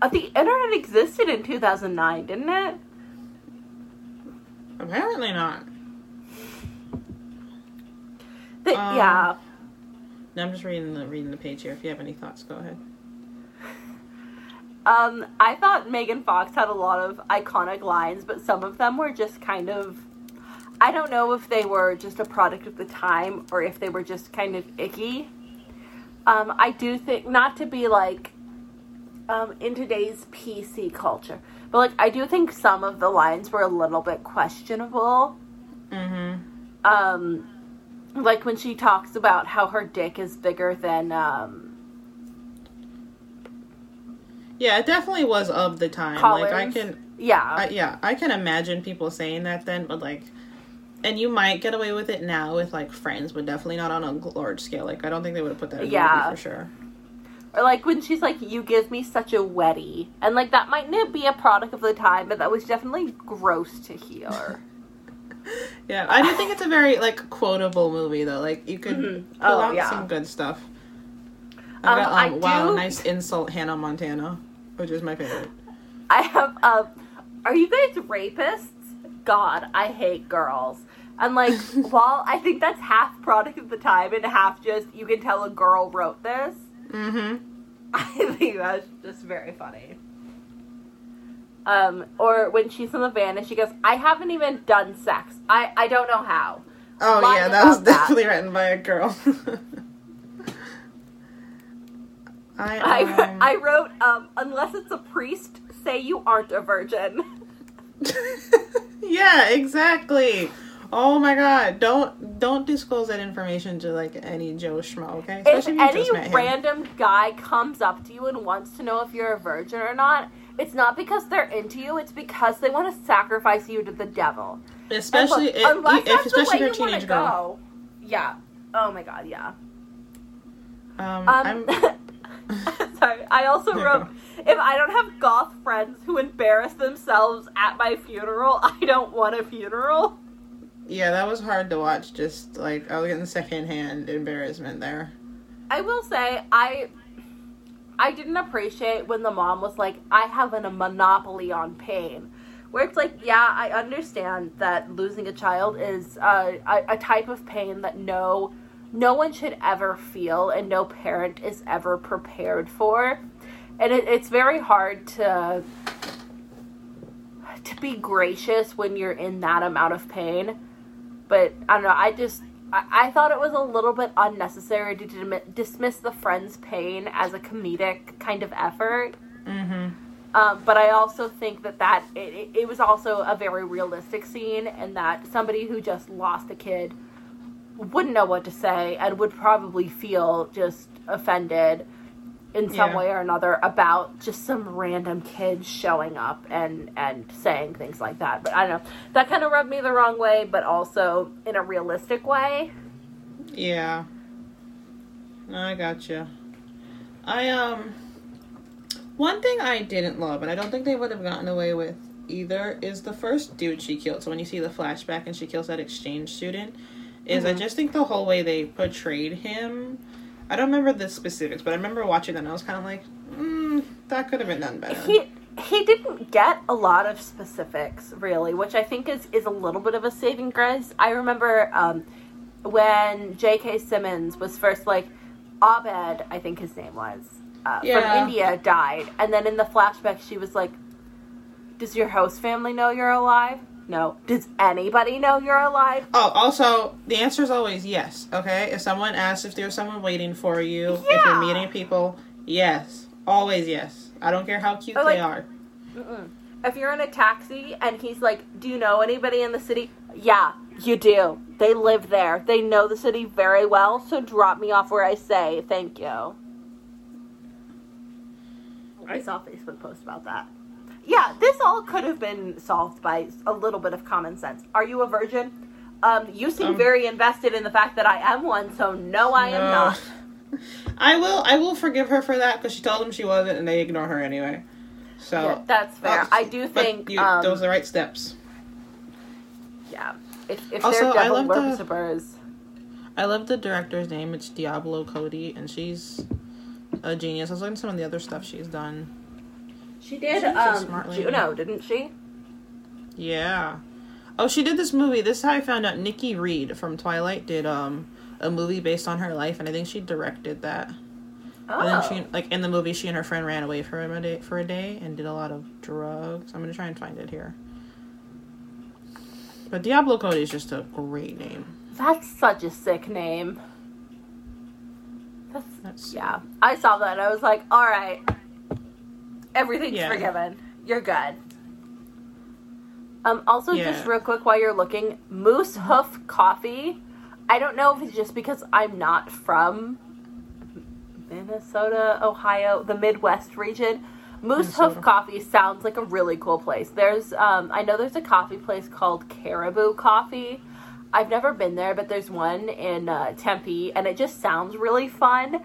uh, the internet existed in two thousand nine, didn't it? Apparently not. The- Um, yeah, I'm just reading the reading the page here. If you have any thoughts, go ahead. Um, I thought Megan Fox had a lot of iconic lines, but some of them were just kind of. I don't know if they were just a product of the time or if they were just kind of icky. Um, I do think not to be like um, in today's PC culture, but like I do think some of the lines were a little bit questionable. Mm-hmm. Um, like when she talks about how her dick is bigger than um, Yeah, it definitely was of the time. Collins. Like I can, yeah, I, yeah, I can imagine people saying that then, but like, and you might get away with it now with like friends, but definitely not on a large scale. Like I don't think they would have put that in Yeah. for sure. Or like when she's like, "You give me such a wetty," and like that might not be a product of the time, but that was definitely gross to hear. Yeah, I do think it's a very like quotable movie though. Like you could Mhm. pull Oh, out yeah. some good stuff. Um, I've got, I um, wow, do- nice insult Hannah Montana, which is my favorite. I have um are you guys rapists? God, I hate girls. And like while I think that's half product of the time and half just you can tell a girl wrote this, Mm-hmm. I think that's just very funny. Um, or when she's in the van and she goes, I haven't even done sex. I, I don't know how. Oh yeah, that was that. definitely written by a girl. I I, um, I wrote, um, unless it's a priest, say you aren't a virgin. yeah, exactly. Oh my god! Don't don't disclose that information to like any Joe schmo, okay? if you any just met him. random guy comes up to you and wants to know if you're a virgin or not, it's not because they're into you, it's because they want to sacrifice you to the devil. Especially look, if, unless if that's especially the if way you're a you teenage girl. go. Yeah. Oh my god, yeah. Um, Um, I'm sorry. I also wrote, if I don't have goth friends who embarrass themselves at my funeral, I don't want a funeral. Yeah, that was hard to watch. Just like I was getting secondhand embarrassment there. I will say, I, I didn't appreciate when the mom was like, "I have a monopoly on pain," where it's like, yeah, I understand that losing a child is uh, a, a type of pain that no, no one should ever feel, and no parent is ever prepared for, and it, it's very hard to to be gracious when you're in that amount of pain. But I don't know. I just I, I thought it was a little bit unnecessary to dim- dismiss the friend's pain as a comedic kind of effort. Mm-hmm. Um, but I also think that that it, it- it was also a very realistic scene, and that somebody who just lost a kid wouldn't know what to say and would probably feel just offended in some Yeah. way or another about just some random kids showing up and and saying things like that. But I don't know. That kind of rubbed me the wrong way, but also in a realistic way. Yeah. I gotcha. I um one thing I didn't love, and I don't think they would have gotten away with either, is the first dude she killed. So when you see the flashback and she kills that exchange student, is I Mhm. just think the whole way they portrayed him. I don't remember the specifics, but I remember watching that and I was kind of like, mm, that could have been done better. He he didn't get a lot of specifics really, which I think is is a little bit of a saving grace. I remember um, when J.K. Simmons was first like Abed, I think his name was uh, Yeah. from India died, and then in the flashback she was like, "Does your host family know you're alive?" No. Does anybody know you're alive? Oh, also, the answer is always yes, okay? If someone asks if there's someone waiting for you, if you're meeting people, yes. Always yes. I don't care how cute like- they are. Mm-mm. If you're in a taxi and he's like, "Do you know anybody in the city?" Yeah, you do. They live there. They know the city very well. So drop me off where I say thank you. I saw a Facebook post about that. Yeah, this all could have been solved by a little bit of common sense. Are you a virgin? Um, you seem Um, very invested in the fact that I am one, so no, I am not. I will I will forgive her for that because she told them she wasn't and they ignore her anyway. So Yeah, that's fair. I do think you, um, those are the right steps. yeah. If, if Also, they're I devil love the- worshippers, I love the director's name. It's Diablo Cody, and she's a genius. I was looking at some of the other stuff she's done. She did She's a um smart. Juno, didn't she? Yeah. Oh, she did this movie. This is how I found out. Nikki Reed from Twilight did um a movie based on her life, and I think she directed that. And then Oh. she like in the movie, she and her friend ran away for a day for a day and did a lot of drugs. I'm gonna try and find it here. But Diablo Cody is just a great name. That's such a sick name. That's That's yeah. I saw that and I was like, all right, everything's Yeah. forgiven. You're good. Um. Also, Yeah. just real quick while you're looking, Moose Hoof Coffee. I don't know if it's just because I'm not from Minnesota, Ohio, the Midwest region. Moose Minnesota. Hoof Coffee sounds like a really cool place. There's, um, I know there's a coffee place called Caribou Coffee. I've never been there, but there's one in uh, Tempe, and it just sounds really fun.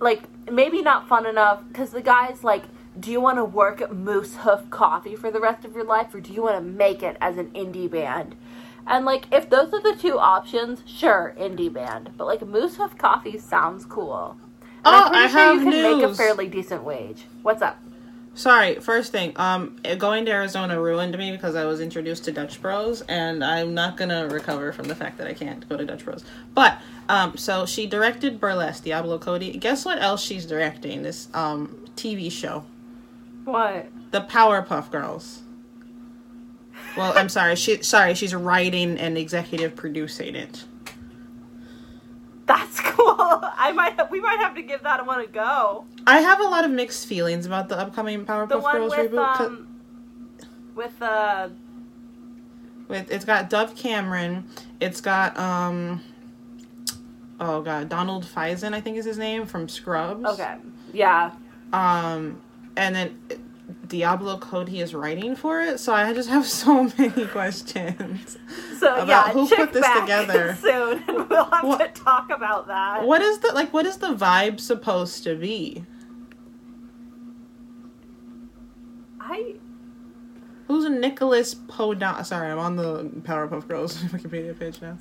Like maybe not fun enough because the guy's like, "Do you want to work at Moose Hoof Coffee for the rest of your life, or do you want to make it as an indie band?" And like, if those are the two options, sure, indie band. But like, Moose Hoof Coffee sounds cool. And Oh, I'm pretty I sure have you can make a fairly decent wage. What's up? Sorry, first thing, um, going to Arizona ruined me because I was introduced to Dutch Bros, and I'm not gonna recover from the fact that I can't go to Dutch Bros. But, um, so she directed Burlesque, Diablo Cody. Guess what else she's directing? This, um, TV show, What? The Powerpuff Girls. Well, I'm sorry, she, sorry, she's writing and executive producing it. That's cool. I might have, we might have to give that one a go. I have a lot of mixed feelings about the upcoming Powerpuff The Girls with reboot. um, with uh, with it's got Dove Cameron. It's got um oh god, Donald Faison, I think is his name from Scrubs. okay, yeah. Um and then Diablo Cody is writing for it, so I just have so many questions. So About yeah, who check put this back together. soon, and we'll have What- to talk about that. What is the like what is the vibe supposed to be? I Who's Nicholas Podany? Sorry, I'm on the Powerpuff Girls Wikipedia page now.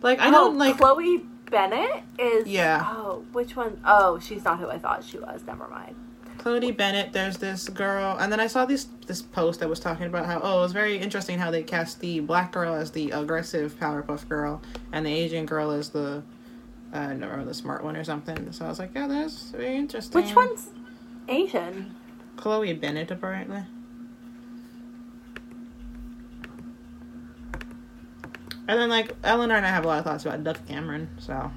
Like I oh, don't like Chloe Bennet is. Yeah. Oh, which one? Oh, she's not who I thought she was. Never mind. Cody Bennett, there's this girl, and then I saw this this post that was talking about how oh it was very interesting how they cast the black girl as the aggressive Powerpuff girl and the Asian girl as the uh the smart one or something. So I was like, yeah, that's very interesting. Which one's Asian? Chloe Bennet apparently. And then like Eleanor and I have a lot of thoughts about Dove Cameron, so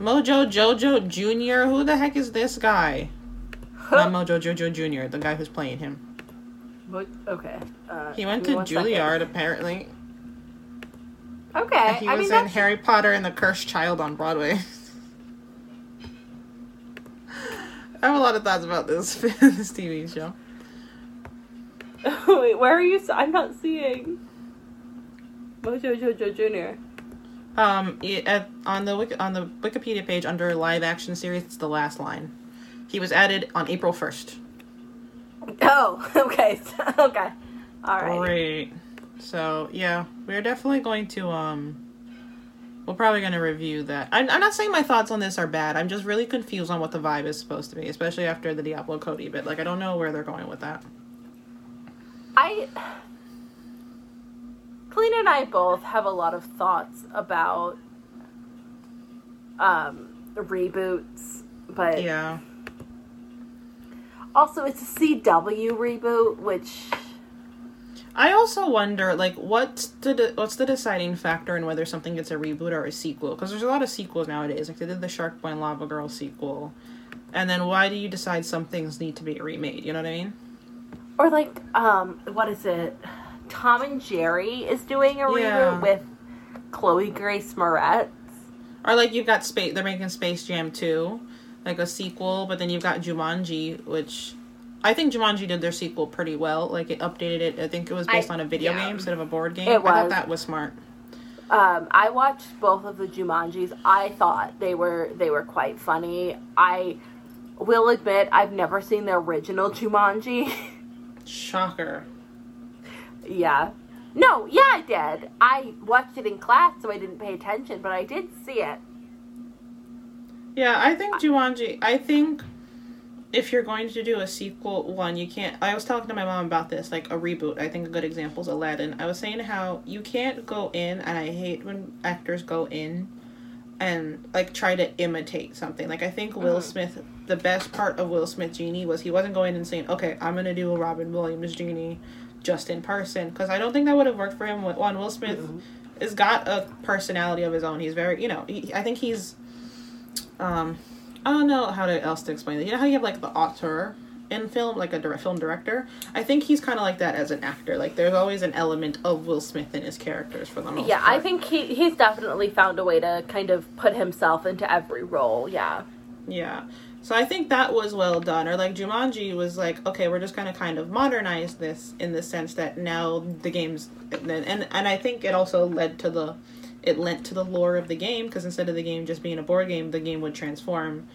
Mojo Jojo Jr. Who the heck is this guy? Not Mojo Jojo Jr., the guy who's playing him. What- okay. Uh, He went to Juilliard second. apparently. Okay. He I was mean, in that's, Harry Potter and the Cursed Child on Broadway. I have a lot of thoughts about this this TV show. Wait, where are you? I'm not seeing. Mojo Jojo Jr. Um, it, at, on the Wiki, on the Wikipedia page under live action series, it's the last line. He was added on April first. Oh, okay. okay. All right. Great. So yeah, we're definitely going to um. We're probably going to review that. I'm, I'm not saying my thoughts on this are bad. I'm just really confused on what the vibe is supposed to be, especially after the Diablo Cody bit. Like I don't know where they're going with that. I. Kalina and I both have a lot of thoughts about um, reboots, but Yeah. also it's a CW reboot, which I also wonder, like, what's the de- what's the deciding factor in whether something gets a reboot or a sequel? Because there's a lot of sequels nowadays. Like they did the Shark Boy and Lava Girl sequel, and then why do you decide some things need to be remade? You know what I mean? or like um, what is it? Tom and Jerry is doing a Yeah. reboot with Chloe Grace Moretz. Or like you've got space. They're making Space Jam 2, like a sequel. But then you've got Jumanji, which I think Jumanji did their sequel pretty well. Like it updated it. I think it was based I- on a video yeah. game instead of a board game. It I thought was. that was smart. Um, I watched both of the Jumanjis. I thought they were they were quite funny. I will admit I've never seen the original Jumanji. Shocker. Yeah. No, yeah, I did. I watched it in class, so I didn't pay attention, but I did see it. Yeah, I think Jumanji. I think if you're going to do a sequel, one you can't. I was talking to my mom about this, like a reboot. I think a good example is Aladdin. I was saying how you can't go in, and I hate when actors go in and like try to imitate something. Like I think Will Mhm. Smith, the best part of Will Smith genie was he wasn't going and saying, "Okay, I'm gonna do a Robin Williams genie." Just in person, because I don't think that would have worked for him. One, Will Smith Mhm. has got a personality of his own. He's very, you know, he, I think he's, um, I don't know how to else to explain it. You know how you have like the auteur in film, like a direct film director. I think he's kind of like that as an actor. Like there's always an element of Will Smith in his characters for the most Yeah, part. I think he he's definitely found a way to kind of put himself into every role. Yeah. Yeah. So I think that was well done. Or like Jumanji was like, okay, we're just gonna kind of modernize this in the sense that now the game's and and, and I think it also led to the it lent to the lore of the game because instead of the game just being a board game, the game would transform.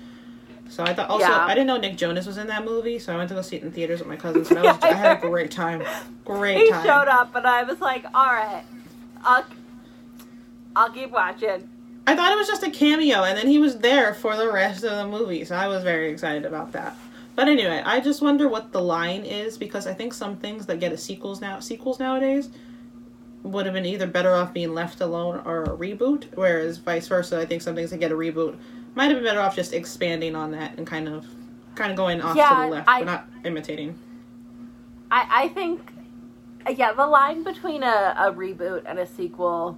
So I thought also Yeah. I didn't know Nick Jonas was in that movie, so I went to go see it in theaters with my cousins. And I, was, I had a great time, great He time. showed up and I was like, "All right. I'll I'll keep watching." I thought it was just a cameo, and then he was there for the rest of the movie, so I was very excited about that. But anyway, I just wonder what the line is because I think some things that get a sequels now sequels nowadays would have been either better off being left alone or a reboot, whereas vice versa. I think some things that get a reboot might have been better off just expanding on that and kind of kind of going off to the left, I- but not imitating. I I think yeah, the line between a, a reboot and a sequel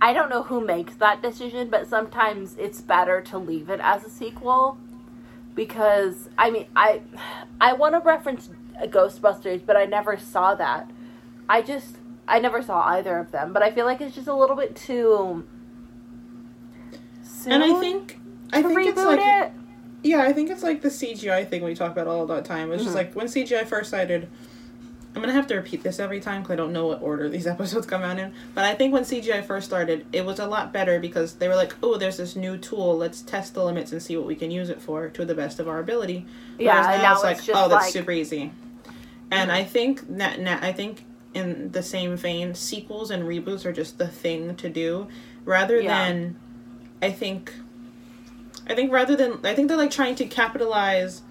I don't know who makes that decision, but sometimes it's better to leave it as a sequel because I mean, I I want to reference Ghostbusters, but I never saw that. I just I never saw either of them, but I feel like it's just a little bit too soon And I think I think reboot it's like it. Yeah, I think it's like the CGI thing we talk about all the time. It's Mhm. just like when CGI first started. I'm gonna have to repeat this every time because I don't know what order these episodes come out in. But I think when CGI first started, it was a lot better because they were like, "Oh, there's this new tool. Let's test the limits and see what we can use it for to the best of our ability." Yeah, Whereas and now now it's like, it's just "Oh, that's like- super easy." And Mhm. I think that na I think in the same vein, sequels and reboots are just the thing to do, rather Yeah. than, I think, I think rather than I think they're like trying to capitalize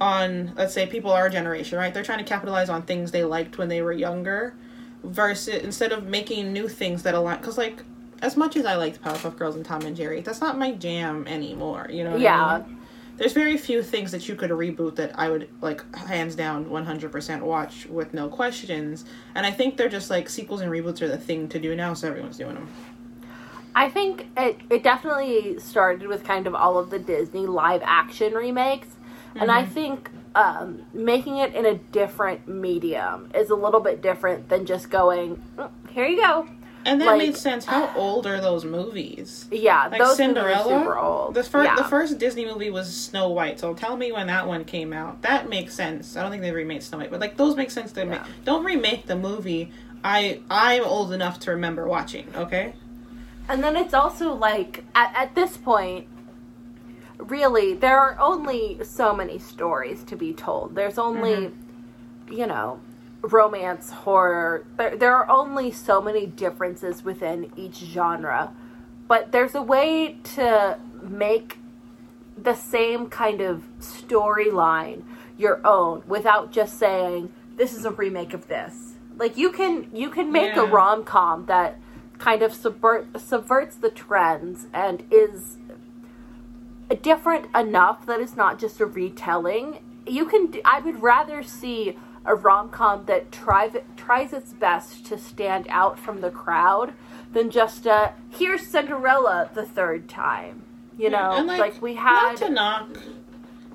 on let's say people our generation, right? They're trying to capitalize on things they liked when they were younger, versus instead of making new things that align. Because like as much as I liked Powerpuff Girls and Tom and Jerry, that's not my jam anymore. You know? What Yeah. I mean? There's very few things that you could reboot that I would like hands down 100% watch with no questions. And I think they're just like sequels and reboots are the thing to do now, so everyone's doing them. I think it, it definitely started with kind of all of the Disney live action remakes. And I think um, making it in a different medium is a little bit different than just going, "Mm, here you go. And that Like- made sense. How old are those movies? Yeah, Like those Cinderella. super old. The first, yeah. the first Disney movie was Snow White. So tell me when that one came out. That makes sense. I don't think they remade Snow White, but like those make sense to Yeah. make. Don't remake the movie. I I'm old enough to remember watching. Okay. And then it's also like, at, at this point, really, there are only so many stories to be told. There's only, mm-hmm. you know, romance, horror. There, there are only so many differences within each genre. But there's a way to make the same kind of storyline your own without just saying, this is a remake of this. Like you can you can make a rom com that kind of subvert subverts the trends and is different enough that it's not just a retelling. You can. I would rather see a rom com that tries tries its best to stand out from the crowd than just a here's Cinderella the third time. You know, And, like, we not had. to knock.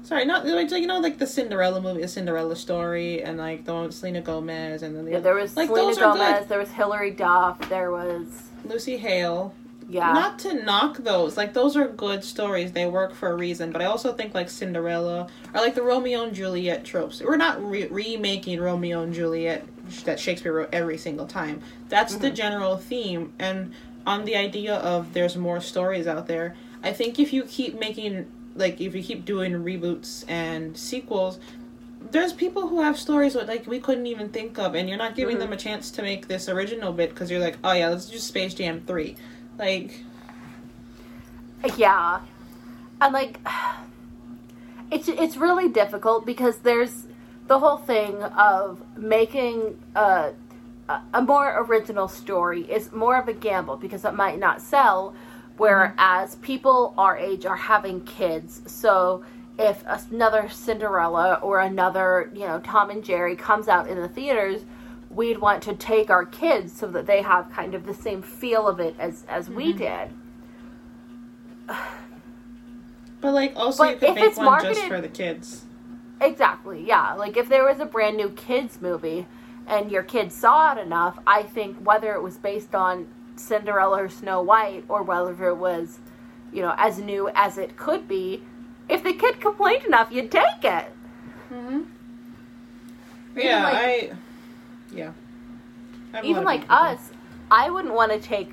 Sorry, not like you know like the Cinderella movie, the Cinderella story, and like the one with Selena Gomez, and then the yeah, other, there was like Selena Gomez. good. There was Hilary Duff. There was Lucy Hale. Yeah. Not to knock those, like those are good stories. They work for a reason. But I also think like Cinderella or like the Romeo and Juliet tropes. We're not re- remaking Romeo and Juliet that Shakespeare wrote every single time. That's the general theme. And on the idea of there's more stories out there, I think if you keep making like if you keep doing reboots and sequels. There's people who have stories that like we couldn't even think of, and you're not giving Mhm. them a chance to make this original bit because you're like, oh yeah, let's do Space Jam three, like Yeah. And like it's it's really difficult because there's the whole thing of making a a- more original story is more of a gamble because it might not sell Whereas people our age are having kids, so if another Cinderella or another, you know, Tom and Jerry comes out in the theaters, we'd want to take our kids so that they have kind of the same feel of it as as we did. But like also But you could if make it's one just for the kids. Exactly, yeah. Like if there was a brand new kids movie and your kids saw it enough, I think whether it was based on Cinderella or Snow White or whether it was, you know, as new as it could be, if the kid complained enough, you'd take it. Mm-hmm. Yeah, like- I. Yeah. I have a Even like us, I wouldn't want to take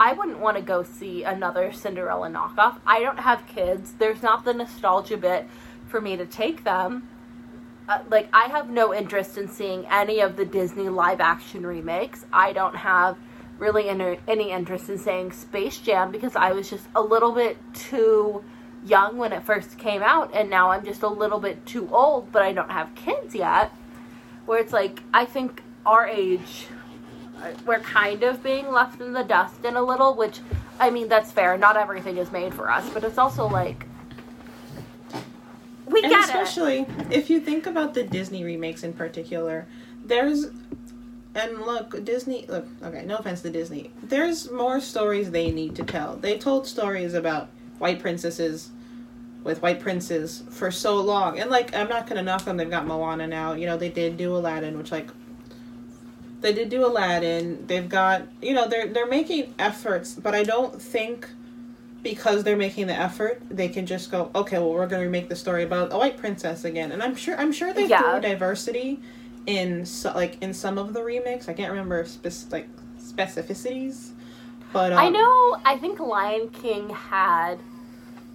I wouldn't want to go see another Cinderella knockoff. I don't have kids. There's not the nostalgia bit for me to take them. Uh, like I have no interest in seeing any of the Disney live action remakes. I don't have really any, any interest in saying Space Jam because I was just a little bit too young when it first came out and now I'm just a little bit too old but I don't have kids yet. Where it's like I think our age uh, we're kind of being left in the dust in a little, which I mean that's fair. Not everything is made for us, but it's also like we and get it. especially if you think about the Disney remakes in particular, there's and look, Disney look, okay, no offense to Disney. There's more stories they need to tell. They told stories about white princesses with white princes for so long. And like I'm not gonna knock them, they've got Moana now. You know, they did do Aladdin, which like they did do Aladdin. They've got you know, they're they're making efforts, but I don't think because they're making the effort, they can just go, okay, well, we're going to remake the story about a white princess again. And I'm sure, I'm sure they Yeah. threw diversity in so, like in some of the remakes. I can't remember spec- like specificities, but um, I know. I think Lion King had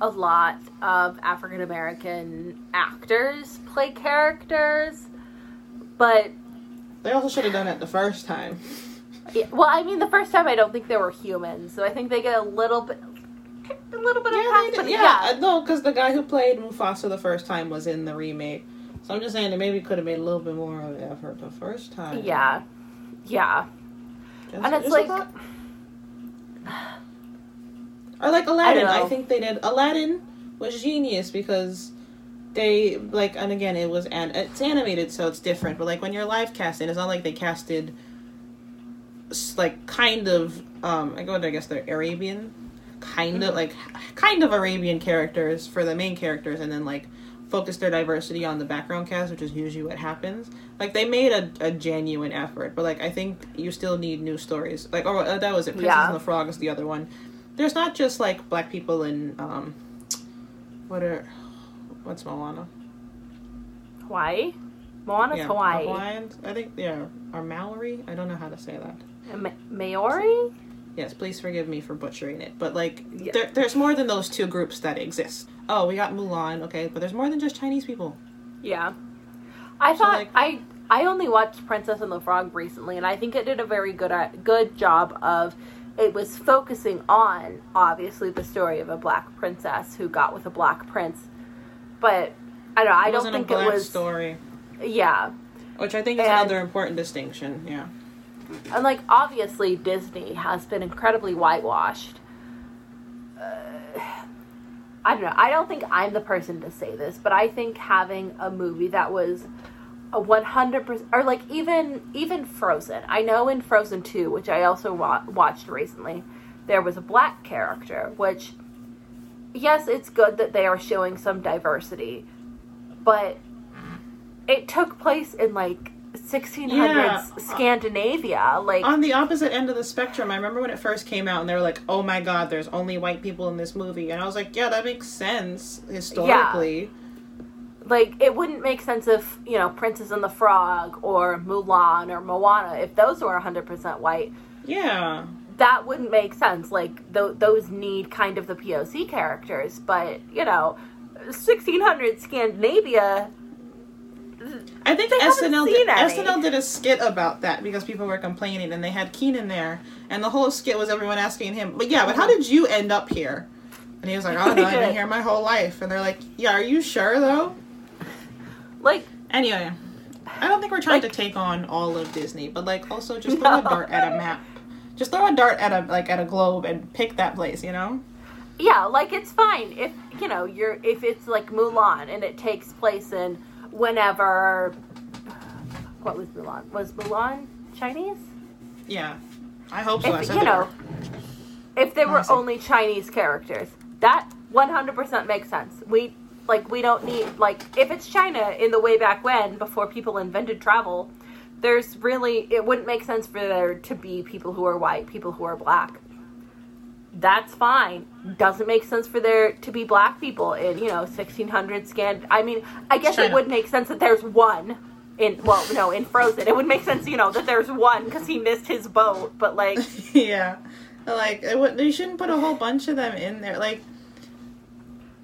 a lot of African American actors play characters, but they also should have done it the first time. yeah, well, I mean, the first time I don't think they were humans, so I think they get a little bit, a little bit of Yeah, pass, they but did, yeah, yeah, uh, no, because the guy who played Mufasa the first time was in the remake. So I'm just saying they maybe could have made a little bit more of an effort the first time. yeah, yeah. Just- And it's like-. Or like Aladdin, I, know. think they did. Aladdin was genius because they like, and again, it was and it's animated, so it's different. But like when you're live casting, it's not like they casted like kind of um I go to I guess they're Arabian, kind of like kind of Arabian characters for the main characters, and then like focus their diversity on the background cast, which is usually what happens. Like they made a, a genuine effort, but like I think you still need new stories. Like oh uh, that was it. Princess Yeah. and the Frog is the other one. There's not just like black people in um, what are what's Moana? Hawaii, Moana's yeah, Hawaii, Hawaiians. I think yeah, or Maori. I don't know how to say that. Ma- Maori. Yes, please forgive me for butchering it, but like Yeah. there, there's more than those two groups that exist. Oh, we got Mulan, okay, but there's more than just Chinese people. Yeah. I So, thought like- I I only watched Princess and the Frog recently and I think it did a very good uh, good job of it was focusing on obviously the story of a black princess who got with a black prince. But I don't know, I don't think a it was story, yeah. which I think is And- another important distinction. Yeah. And like obviously Disney has been incredibly whitewashed. Uh, I don't know. I don't think I'm the person to say this, but I think having a movie that was a 100% or like even even Frozen. I know in Frozen 2, which I also wa- watched recently, there was a black character, which yes, it's good that they are showing some diversity, but it took place in like 1600s Yeah. Scandinavia. Like On the opposite end of the spectrum, I remember when it first came out and they were like, "Oh my god, there's only white people in this movie." And I was like, "Yeah, that makes sense historically." like it wouldn't make sense if you know Princess and the Frog or Mulan or Moana if those were 100% white. Yeah. That wouldn't make sense. Like th- those need kind of the POC characters, but you know, 1600 Scandinavia. I think SNL did, any. SNL did a skit about that because people were complaining and they had Kenan there and the whole skit was everyone asking him, "But yeah, but how uh-huh. did you end up here?" And he was like, "I don't know, I've been here my whole life." And they're like, "Yeah, are you sure though?" Like Anyway, I don't think we're trying Like- to take on all of Disney, but like also just throw No. a dart at a map. Just throw a dart at a like at a globe and pick that place. You know. Yeah, like it's fine if you know you're if it's like Mulan and it takes place in whenever. What was Mulan? Was Mulan Chinese? Yeah, I hope so. I If said you know, were. if there were only Chinese characters, that one hundred percent makes sense. We like we don't need like if it's China in the way back when before people invented travel. There's really it wouldn't make sense for there to be people who are white, people who are black. That's fine. Doesn't make sense for there to be black people in you know 1600 scan. I mean, I guess it would make sense that there's one in well no in Frozen. It would make sense you know that there's one because he missed his boat, but like yeah, like it would, you shouldn't put a whole bunch of them in there. Like,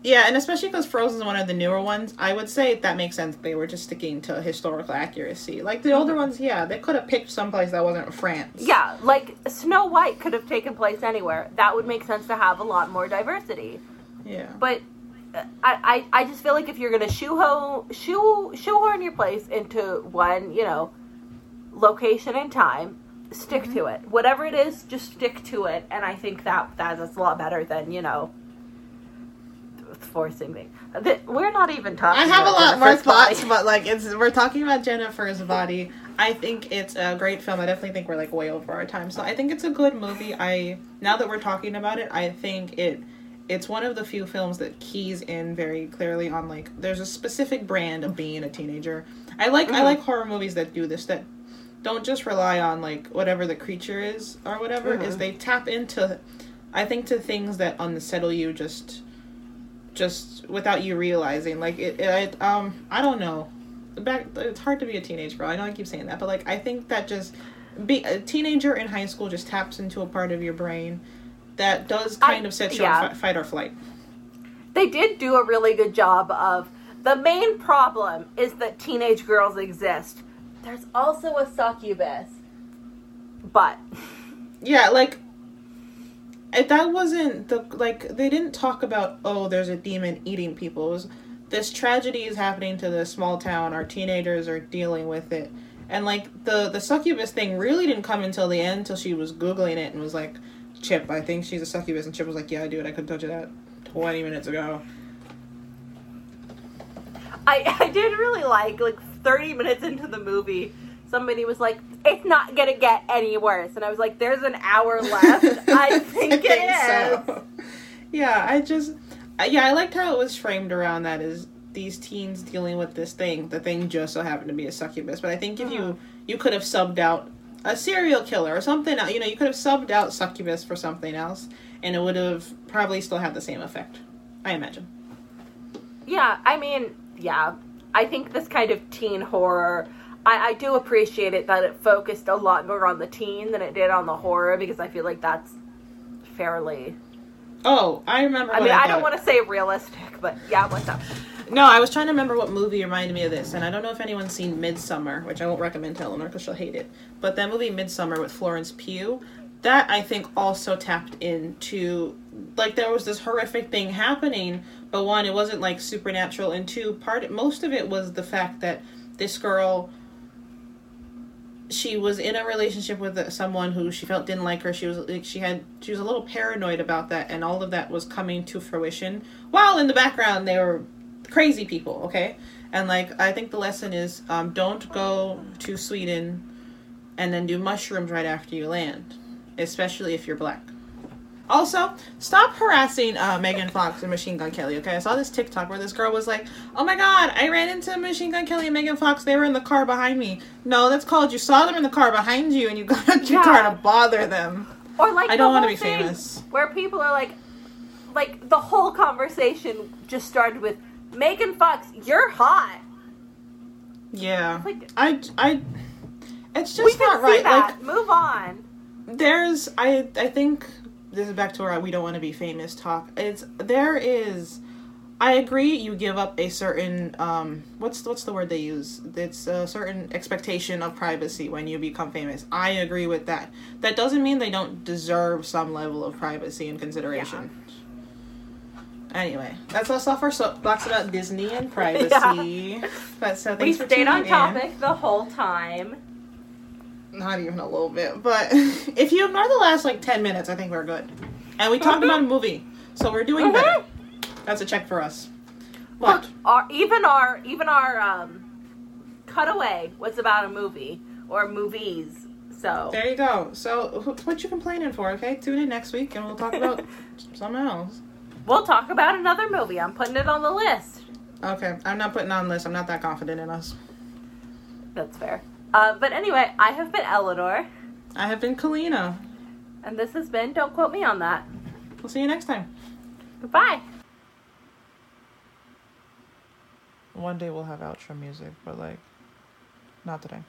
yeah, and especially because Frozen's one of the newer ones, I would say that makes sense. They were just sticking to historical accuracy. Like the older ones, yeah, they could have picked someplace that wasn't France. Yeah, like Snow White could have taken place anywhere. That would make sense to have a lot more diversity. yeah, But uh, I, I, I just feel like if you're gonna shoehorn shoe shoehorn your place into one, you know, location and time, stick to it. Whatever it is, just stick to it. And I think that that is a lot better than you know forcing me. That- We're not even talking. I have a lot more Jennifer's body. thoughts, but like it's we're talking about Jennifer's body. I think it's a great film. I definitely think we're like way over our time. So I think it's a good movie. I now that we're talking about it, I think it it's one of the few films that keys in very clearly on like there's a specific brand of being a teenager. I like I Mhm. like horror movies that do this that don't just rely on like whatever the creature is or whatever is Mhm. they tap into I think to things that unsettle you just just without you realizing like it, it um i don't know back it's hard to be a teenage girl i know i keep saying that but like i think that just be a teenager in high school just taps into a part of your brain that does kind I- of set you yeah. on fi- fight or flight they did do a really good job of the main problem is that teenage girls exist. There's also a succubus. But yeah like Eh, that wasn't the like they didn't talk about oh there's a demon eating people. It was this tragedy is happening to this small town our teenagers are dealing with it. And like the the succubus thing really didn't come until the end until she was googling it and was like chip i think she's a succubus. And chip was like yeah i do it i couldn't touch that 20 minutes ago. I I did really like like 30 minutes into the movie somebody was like it's not to get any worse and I was like there's an hour left. I think it is. so. Yeah, I just, yeah, I liked how it was framed around that is these teens dealing with this thing. The thing just so happened to be a succubus, but I think if you Mhm. you could have subbed out a serial killer or something, you know, you could have subbed out succubus for something else, and it would have probably still had the same effect. I imagine. Yeah, I mean, yeah. I think this kind of teen horror, I, I do appreciate it that it focused a lot more on the teen than it did on the horror because I feel like that's fairly. Oh, I remember. I mean, I don't want to say realistic, but yeah, what's up? No, I was trying to remember what movie reminded me of this, and I don't know if anyone's seen Midsommar, which I won't recommend to Eleanor because she'll hate it. But that movie Midsommar with Florence Pugh, that I think also tapped into like there was this horrific thing happening, but one, it wasn't like supernatural, and two, part most of it was the fact that this girl she was in a relationship with someone who she felt didn't like her. She was like she had she was a little paranoid about that, and all of that was coming to fruition. While in the background, they were crazy people. Okay, and like I think the lesson is um, don't go to Sweden and then do mushrooms right after you land, especially if you're black. Also, stop harassing uh, Megan Fox and Machine Gun Kelly. Okay, I saw this TikTok where this girl was like, "Oh my God, I ran into Machine Gun Kelly and Megan Fox. They were in the car behind me." No, that's called you saw them in the car behind you and you got out your Yeah. car to bother them. Or like I don't want to be famous. where people are like, like the whole conversation just started with Megan Fox, you're hot. Yeah, Like I, I, it's just not right. Like Move on. there's I I think this is back to where we don't want to be famous talk. It's there is I agree you give up a certain um what's what's the word they use? It's a certain expectation of privacy when you become famous. I agree with that. That doesn't mean they don't deserve some level of privacy and consideration. Anyway, that's us off our soapbox about Disney and privacy. But so We stayed on in. topic the whole time. Not even a little bit. But if you ignore the last like ten minutes, I think we're good. And we talked about a movie, so we're doing better. That's a check for us. But Look, our even our even our um, cutaway was about a movie or movies. So there you go. So wh- what you complaining for? Okay, tune in next week and we'll talk about something else. we'll talk about another movie. I'm putting it on the list. Okay, I'm not putting on this. I'm not that confident in us. That's fair. Uh, but anyway, I have been Eleanor, I have been Kalina. and this has been. Don't quote me on that. We'll see you next time. Goodbye. One day we'll have outro music, but like, not today.